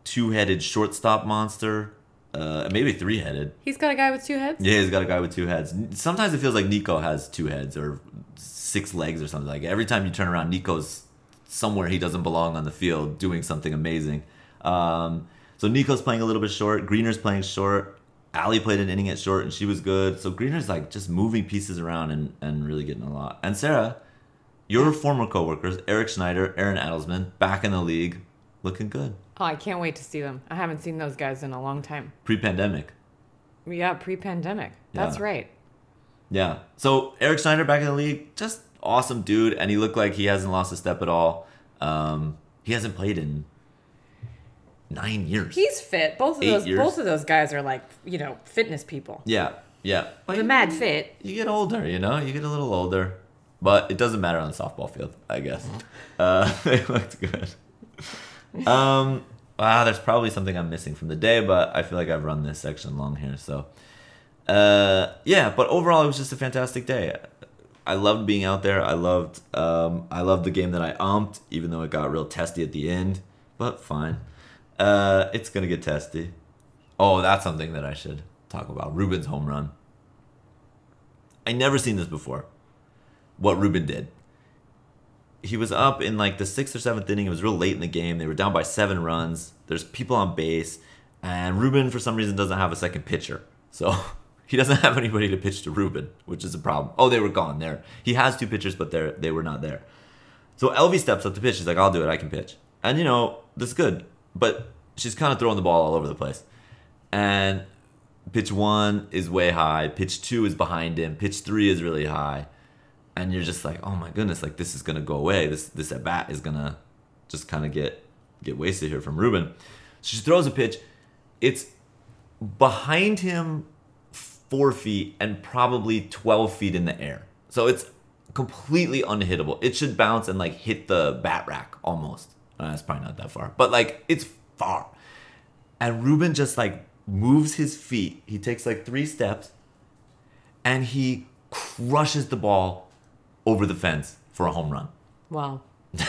two-headed shortstop monster, uh, maybe three-headed. He's got a guy with two heads? Yeah, he's got a guy with two heads. Sometimes it feels like Nico has two heads or six legs or something. Like that. every time you turn around, Nico's somewhere he doesn't belong on the field doing something amazing. Um, so Nico's playing a little bit short. Greener's playing short. Allie played an inning at short and she was good. So Greener's like just moving pieces around and, and really getting a lot. And Sara, your former coworkers, Eric Schneider, Aaron Adelsman, back in the league, looking good. Oh, I can't wait to see them. I haven't seen those guys in a long time. Pre-pandemic. Yeah, pre-pandemic. That's Yeah. right. Yeah. So Eric Schneider back in the league, just awesome dude, and he looked like he hasn't lost a step at all. Um, he hasn't played in nine years. He's fit. Both of Eight those years. both of those guys are like, you know, fitness people. yeah, yeah. But The you- mad fit. You get older, you know. You get a little older, but it doesn't matter on the softball field, I guess. Uh, they looked good. Um, wow, there's probably something I'm missing from the day, but I feel like I've run this section long here, so. Uh, yeah, but overall, it was just a fantastic day. I loved being out there. I loved, um, I loved the game that I umped, even though it got real testy at the end. But fine, uh, it's gonna get testy. Oh, that's something that I should talk about. Ruben's home run. I never seen this before. What Ruben did. He was up in like the sixth or seventh inning. It was real late in the game. They were down by seven runs. There's people on base, and Ruben for some reason doesn't have a second pitcher. So he doesn't have anybody to pitch to Ruben, which is a problem. Oh, they were gone there. He has two pitchers, but they they were not there. So Elvie steps up to pitch. He's like, "I'll do it. I can pitch." And you know this is good, but she's kind of throwing the ball all over the place. And pitch one is way high. Pitch two is behind him. Pitch three is really high. And you're just like, oh my goodness, like this is gonna go away. This this at bat is gonna just kind of get get wasted here from Ruben. So she throws a pitch. It's behind him four feet and probably 12 feet in the air. So it's completely unhittable. It should bounce and like hit the bat rack almost. Uh, it's probably not that far, but like it's far. And Ruben just like moves his feet. He takes like three steps. and he crushes the ball over the fence for a home run. Wow.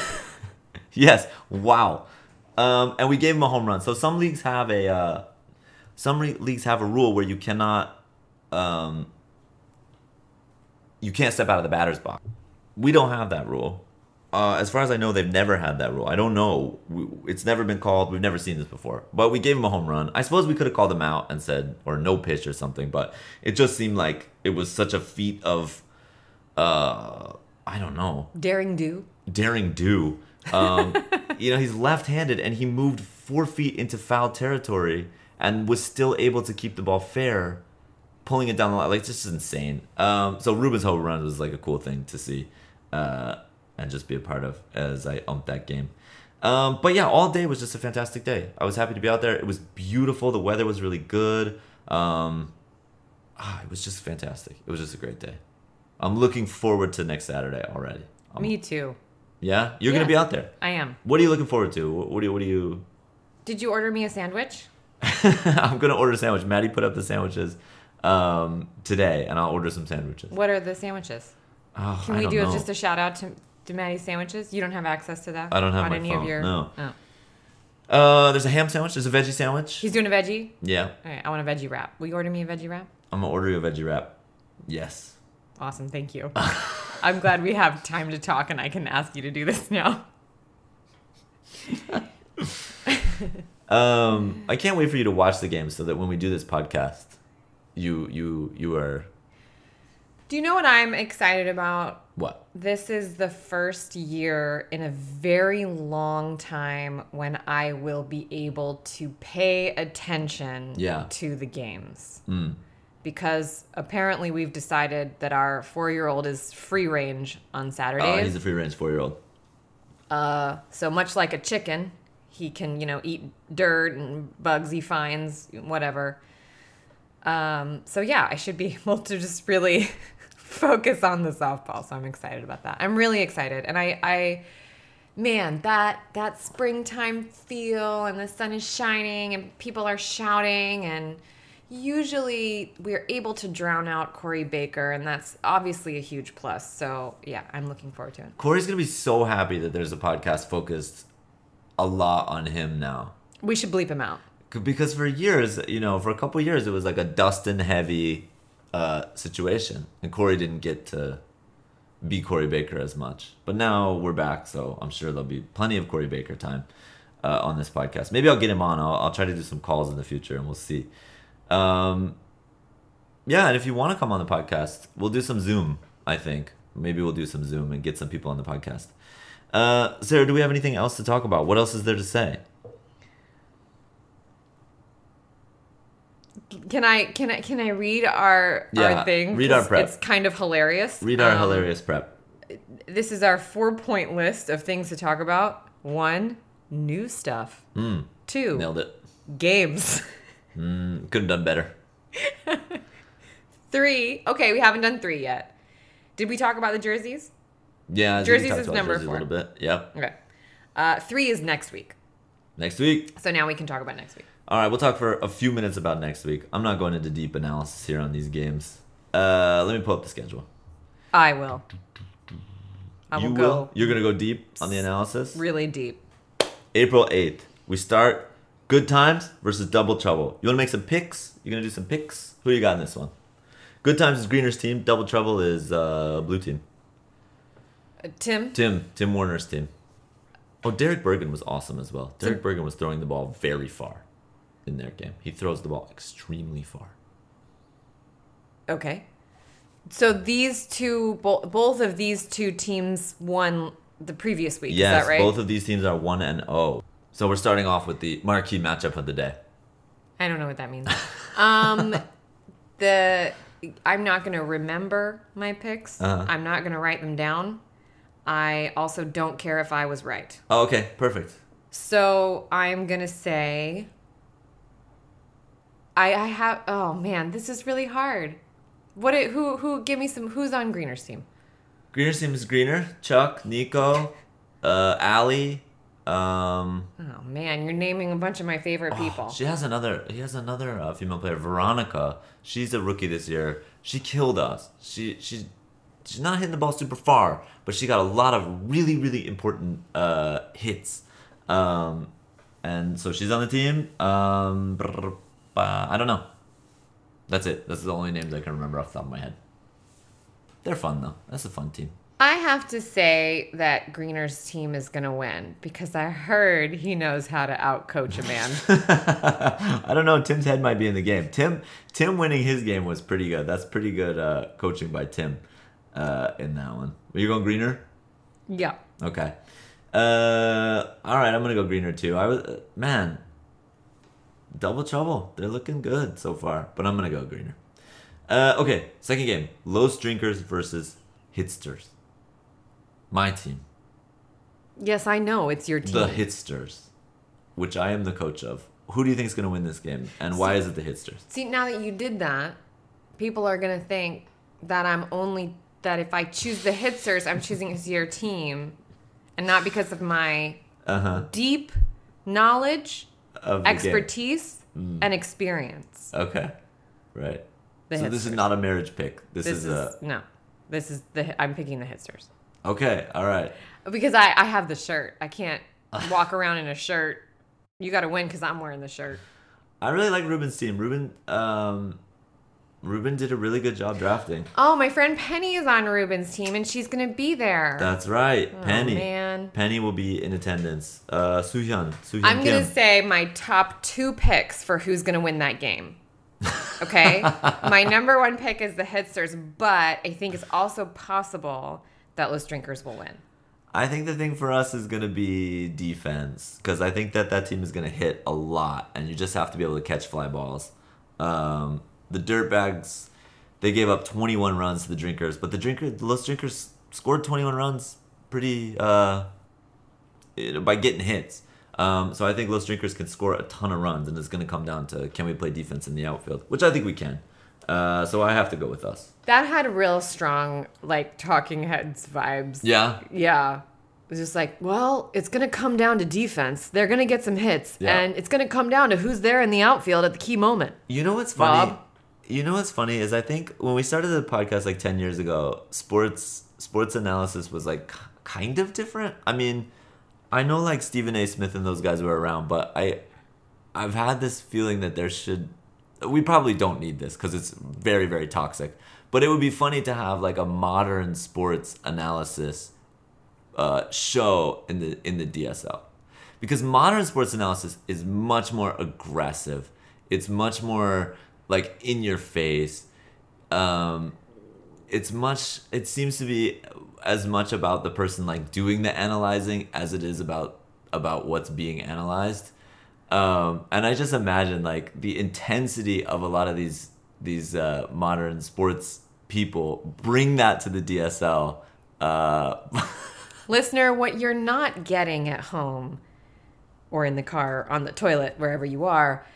Yes, wow. Um, and we gave him a home run. So some leagues have a uh, some re- leagues have a rule where you cannot um, you can't step out of the batter's box. We don't have that rule. Uh, as far as I know, they've never had that rule. I don't know. We, it's never been called. We've never seen this before. But we gave him a home run. I suppose we could have called him out and said, or no pitch or something. But it just seemed like it was such a feat of, uh, I don't know, Daring do. daring do. Um, you know, he's left-handed and he moved four feet into foul territory and was still able to keep the ball fair, pulling it down the line. Like, this is insane. Um, so Ruben's home run was like a cool thing to see uh, and just be a part of as I umped that game. Um, but yeah, all day was just a fantastic day. I was happy to be out there. It was beautiful. The weather was really good. Um, ah, it was just fantastic. It was just a great day. I'm looking forward to next Saturday already. Me too. yeah, you're Yeah. gonna be out there. I am. What are you looking forward to? What, do you? What do you? Did you order me a sandwich? I'm gonna order a sandwich. Maddie put up the sandwiches um, today, and I'll order some sandwiches. What are the sandwiches? Oh, Can we do know. just a shout out to, to sandwiches? You don't have access to that? I don't have on my any phone, of your. no. Oh. Uh, there's a ham sandwich. There's a veggie sandwich. He's doing a veggie? yeah, All right, I want a veggie wrap. Will you order me a veggie wrap? I'm gonna order you a veggie wrap. Yes. Awesome, thank you. I'm glad we have time to talk and I can ask you to do this now. Um, I can't wait for you to watch the game so that when we do this podcast, you you you are Do you know what I'm excited about? What? This is the first year in a very long time when I will be able to pay attention Yeah. to the games. Mm. Because apparently we've decided that our four year old is free range on Oh, Saturdays. he's a free range four year old. Uh, so much like a chicken, he can, you know, eat dirt and bugs he finds, whatever. Um, so yeah, I should be able to just really focus on the softball. So I'm excited about that. I'm really excited, and I, I, man, that that springtime feel, and the sun is shining, and people are shouting, and usually we're able to drown out Corey Baker, and that's obviously a huge plus. So yeah, I'm looking forward to it. Corey's gonna be so happy that there's a podcast focused a lot on him now. We should bleep him out. Because for years, you know, for a couple years, it was like a Dustin heavy uh, situation, and Corey didn't get to be Corey Baker as much. But now we're back, so I'm sure there'll be plenty of Corey Baker time uh, on this podcast. Maybe I'll get him on. I'll, I'll try to do some calls in the future, and we'll see. Um, yeah, and if you want to come on the podcast, we'll do some Zoom. I think maybe we'll do some Zoom and get some people on the podcast. Uh, Sara, do we have anything else to talk about? What else is there to say? Can I can I can I read our Yeah, our thing? read our prep. It's kind of hilarious. Read our Um, hilarious prep. This is our four point list of things to talk about. One, new stuff. Mm, Two, nailed it. games. Mm, could have done better. Three. Okay, we haven't done three yet. Did we talk about the jerseys? Yeah, Jerseys is about number jerseys four. A little bit. Yep. Okay. Uh, three is next week. Next week. So now we can talk about next week. All right, we'll talk for a few minutes about next week. I'm not going into deep analysis here on these games. Uh, let me pull up the schedule. I will. I will you go. You're gonna go deep on the analysis. really deep. April 8th. We start Good Times versus Double Trouble. You want to make some picks? You're going to do some picks? Who you got in this one? Good Times is Greener's team. Double Trouble is uh, Blue team. Uh, Tim, Tim. Tim Warner's team. Oh, Derek Bergen was awesome as well. Derek Bergen was throwing the ball very far in their game. He throws the ball extremely far. Okay. So these two, bo- both of these two teams won the previous week. Yes, is that right? both of these teams are 1 and 0. So we're starting off with the marquee matchup of the day. I don't know what that means. um, the I'm not going to remember my picks. Uh-huh. I'm not going to write them down. I also don't care if I was right. Oh, okay, perfect. So I'm going to say. I I have. Oh man, this is really hard. What? It, who who? Give me some. Who's on Greener's team? Greener's team is Greener, Chuck, Nico, uh, Allie, Um, Oh man, you're naming a bunch of my favorite people. she has another. He has another uh, female player, Veronica. She's a rookie this year. She killed us. She she she's not hitting the ball super far, but she got a lot of really really important uh, hits. Um, and so she's on the team. Um, brr, bah, I don't know. That's it. That's the only names I can remember off the top of my head. They're fun though. That's a fun team. I have to say that Greener's team is going to win because I heard he knows how to outcoach a man. I don't know. Tim's head might be in the game. Tim Tim winning his game was pretty good. That's pretty good uh, coaching by Tim uh, in that one. Are you going greener? yeah. Okay. Uh, all right, I'm gonna go greener too. I was uh, man, double trouble. They're looking good so far, but I'm gonna go greener. Uh, okay, second game: Los Drinkers versus Hitsters. My team, Yes, I know. It's your team. the Hitsters, which I am the coach of. Who do you think is gonna win this game, and why is it the Hitsters? See, now that you did that, people are going to think that I'm only, that if I choose the Hitsters, I'm choosing as your team and not because of my Uh huh. deep knowledge, Of expertise, and experience. Okay, right. The so this is not a marriage pick. This, This is, is, a no. This is the, I'm picking the Hitsters. okay. All right. Because I, I have the shirt. I can't walk around in a shirt. You got to win because I'm wearing the shirt. I really like Ruben's team. Ruben, um, Ruben did a really good job drafting. Oh, my friend Penny is on Ruben's team and she's going to be there. That's right, Oh, Penny. man. Penny will be in attendance. Uh, Suhyun, Suhyun I'm Kim. going to say my top two picks for who's going to win that game. Okay? my number one pick is the Hitsters, but I think it's also possible that Los Drinkers will win. I think the thing for us is gonna be defense because I think that that team is gonna hit a lot, and you just have to be able to catch fly balls. Um, the Dirtbags, they gave up 21 runs to the Drinkers, but the drinker the Los Drinkers scored 21 runs pretty uh, by getting hits. Um, so I think Los Drinkers can score a ton of runs, and it's gonna come down to can we play defense in the outfield, which I think we can. Uh, so I have to go with us. That had real strong, like, talking heads vibes. Yeah, Yeah. It was just like, well, it's going to come down to defense. They're going to get some hits. Yeah. And it's going to come down to who's there in the outfield at the key moment. You know what's funny? Bob? You know what's funny is I think when we started the podcast like 10 years ago, sports sports analysis was like kind of different. I mean, I know like Stephen A. Smith and those guys were around, but I I've had this feeling that there should we probably don't need this cuz it's very very toxic. But it would be funny to have like a modern sports analysis uh, show in the in the DSL because modern sports analysis is much more aggressive. It's much more like in your face. Um, it's much. It seems to be as much about the person like doing the analyzing as it is about about what's being analyzed. Um, and I just imagine like the intensity of a lot of these these uh, modern sports people bring that to the DSL. Uh, Listener, what you're not getting at home or in the car, on the toilet, wherever you are,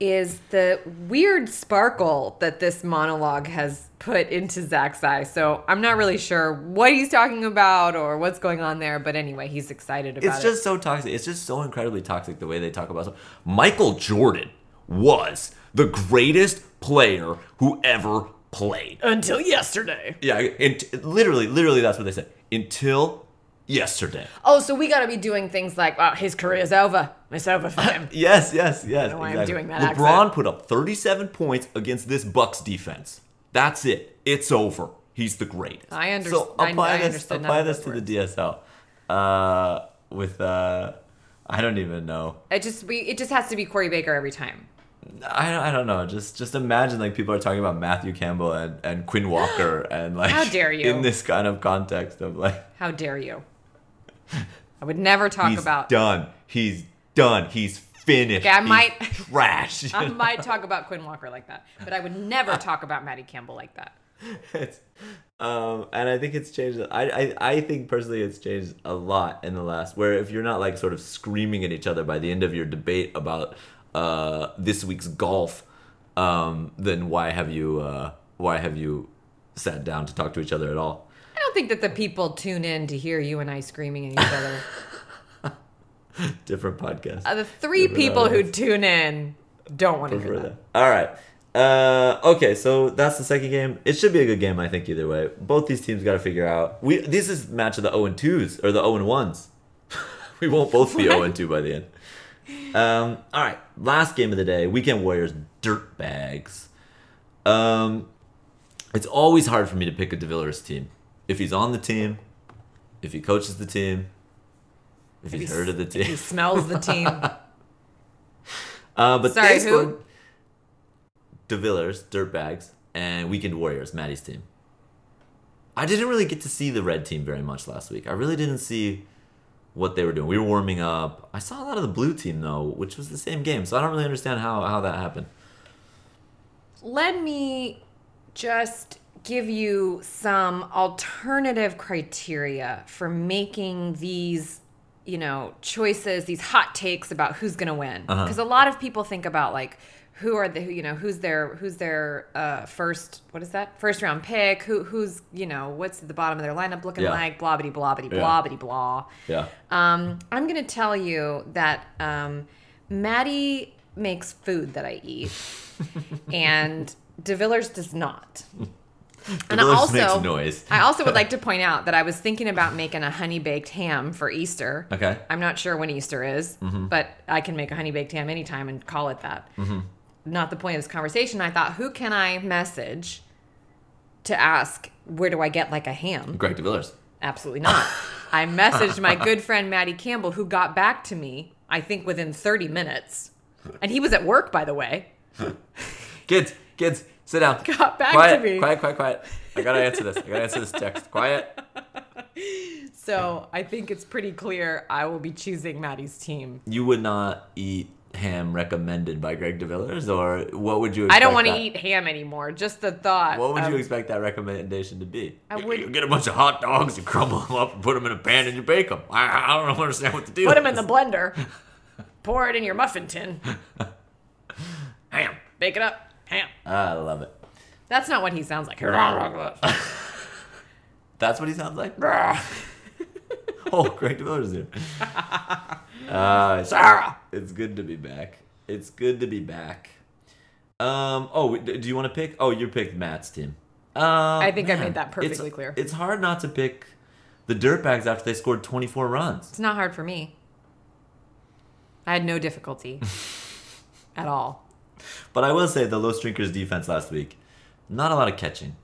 is the weird sparkle that this monologue has put into Zach's eye. So I'm not really sure what he's talking about or what's going on there, but anyway, he's excited about it. it's it. just so toxic. It's just so incredibly toxic the way they talk about stuff. Michael Jordan was the greatest player who ever played. until yesterday. Yeah, it, literally, literally, that's what they said. Until yesterday. Oh, so we got to be doing things like, wow, his career's over. It's over for him. Yes, yes, yes. know why I'm doing that LeBron accent. put up 37 points against this Bucks defense. That's it. It's over. He's the greatest. I understand. So I- apply I this. none Apply this to the DSL. Uh, with uh, I don't even know. It just we it just has to be Corey Baker every time. I, I don't know. Just just imagine like people are talking about Matthew Campbell and, and Quinn Walker and like How dare you. in this kind of context of like How dare you? I would never talk he's about. done. He's done. He's finished. Okay, I He's might- trash. I might talk about Quinn Walker like that, but I would never talk about Maddie Campbell like that. It's- um, and I think it's changed. I, I I think personally it's changed a lot in the last. Where if you're not like sort of screaming at each other by the end of your debate about uh, this week's golf, um, then why have you uh, why have you sat down to talk to each other at all? I don't think that the people tune in to hear you and I screaming at each other. Different podcast. Uh, the three Different people who tune in don't want to hear that. that. All right. Uh, okay, so that's the second game. It should be a good game, I think. Either way, both these teams got to figure out. We this is match of the zero and twos or the zero and ones. we won't both be zero and two by the end. Um, all right, last game of the day. Weekend Warriors dirt bags. Um, it's always hard for me to pick a DeVillers team. If he's on the team, if he coaches the team, if he's he heard of the team, He smells the team. Uh, but Sorry, they who? scored DeVillers, Dirtbags, and Weekend Warriors, Maddie's team. I didn't really get to see the red team very much last week. I really didn't see what they were doing. We were warming up. I saw a lot of the blue team though, which was the same game. So I don't really understand how, how that happened. Let me just give you some alternative criteria for making these, you know, choices, these hot takes about who's going to win. Uh-huh. Because a lot of people think about like who are the you know who's their who's their uh, first what is that first round pick who who's you know what's the bottom of their lineup looking Yeah. like blah bitty blah bitty blah bitty blah. Yeah. Um, I'm gonna tell you that um, Maddie makes food that I eat, and DeVillers does not. And DeVillers also. I also would like to point out that I was thinking about making a honey baked ham for Easter. Okay. I'm not sure when Easter is, mm-hmm. but I can make a honey baked ham anytime and call it that. Mm-hmm. Not the point of this conversation. I thought, who can I message to ask where do I get like a ham? Greg DeVillers. Absolutely not. I messaged my good friend Maddie Campbell, who got back to me, I think within 30 minutes. And he was at work, by the way. Kids, kids, sit down. Got back quiet, to me. Quiet, quiet, quiet. I gotta answer this. I gotta answer this text. Quiet. So I think it's pretty clear I will be choosing Maddie's team. You would not eat ham recommended by Greg DeVillers, or what would you? Expect I don't want to eat ham anymore. Just the thought. What would of- you expect that recommendation to be? I would- You get a bunch of hot dogs, you crumble them up, and put them in a pan, and you bake them. I, I don't understand what to do. Put them in the blender. Pour it in your muffin tin. ham. Bake it up. Ham. I love it. That's not what he sounds like. That's what he sounds like. oh, Greg DeVillers here. Uh, Sara, it's good to be back. It's good to be back. Um. Oh, do you want to pick? Oh, you picked Matt's team. Um, I think I made that perfectly it's, clear. It's hard not to pick the Dirtbags after they scored 24 runs. It's not hard for me. I had no difficulty at all. But I will say the Los Drinkers defense last week, not a lot of catching.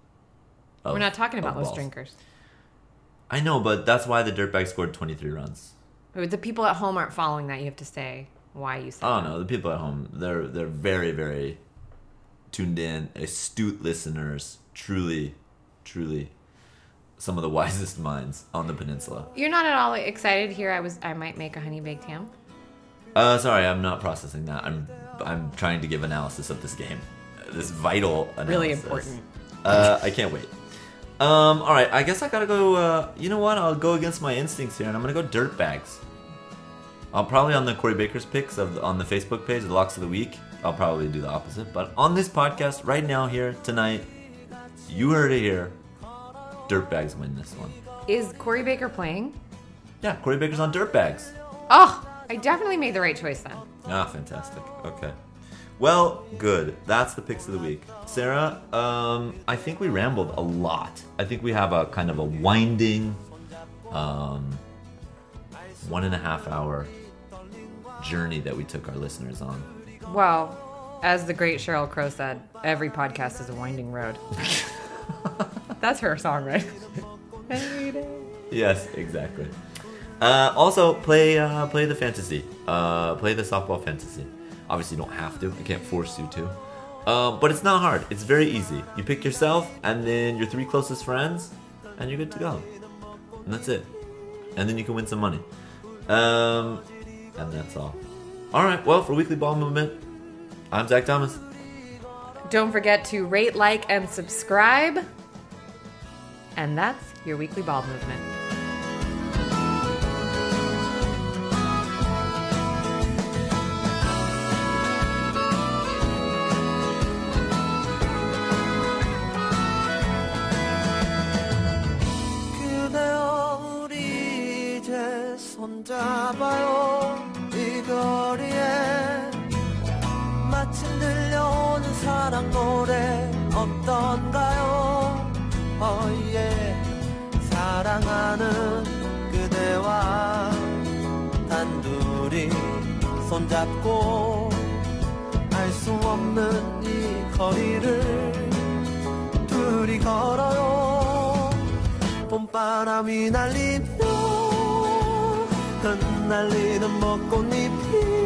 of- We're not talking about balls. drinkers. I know, but that's why the Dirtbags scored 23 runs. The people at home aren't following that. You have to say why you said Oh that. no, the people at home, they're they're very very tuned in, astute listeners, truly, truly, some of the wisest minds on the peninsula. You're not at all excited here. I was. I might make a honey baked ham. Uh, sorry, I'm not processing that. I'm I'm trying to give analysis of this game, this vital analysis. Really important. Uh, I can't wait. Um, all right, I guess I gotta go. Uh, you know what? I'll go against my instincts here, and I'm gonna go Dirtbags. I'll probably on the Corey Baker's picks of on the Facebook page, the locks of the week. I'll probably do the opposite, but on this podcast right now, here tonight, you heard it here. Dirtbags win this one. Is Corey Baker playing? Yeah, Corey Baker's on Dirtbags. Oh, I definitely made the right choice then. Ah, fantastic. Okay. Well, good. That's the picks of the week. Sara, um, I think we rambled a lot. I think we have a kind of a winding, um, one and a half hour journey that we took our listeners on. Well, as the great Sheryl Crow said, every podcast is a winding road. That's her song, right? Yes, exactly. Uh, also, play uh, play the fantasy. Uh, play the softball fantasy. Obviously, you don't have to. I can't force you to. Um, but it's not hard. It's very easy. You pick yourself and then your three closest friends, and you're good to go. And that's it. And then you can win some money. Um, and that's all. All right. Well, for weekly ball movement, I'm Zach Thomas. Don't forget to rate, like, and subscribe. And that's your weekly ball movement. 사랑 노래 어떤가요? 어예 사랑하는 그대와 단둘이 손잡고 알 수 없는 이 거리를 둘이 걸어요 봄바람이 날리며 흩날리는 벚꽃잎이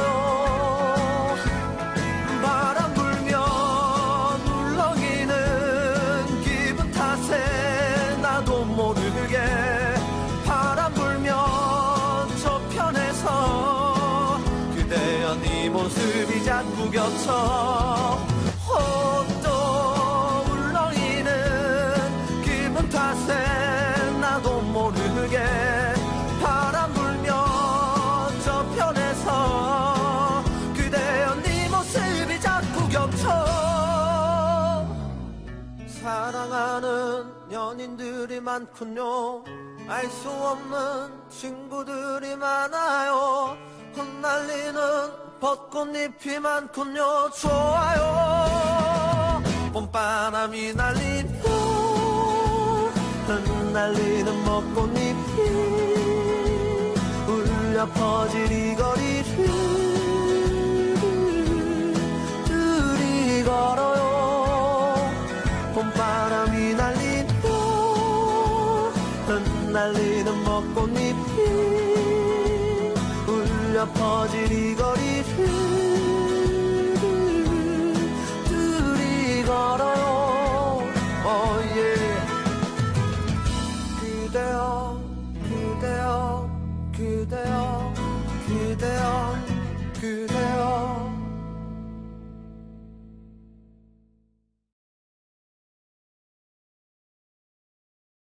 연인들이 많군요. 알 수 없는 친구들이 많아요. 흩날리는 벚꽃잎이 많군요. 좋아요. 봄바람이 날리며 흩날리는 벚꽃잎이 울려 퍼질 이 거리를 둘이 걸어 날리는 벚꽃잎이 울려 퍼질 이 거리를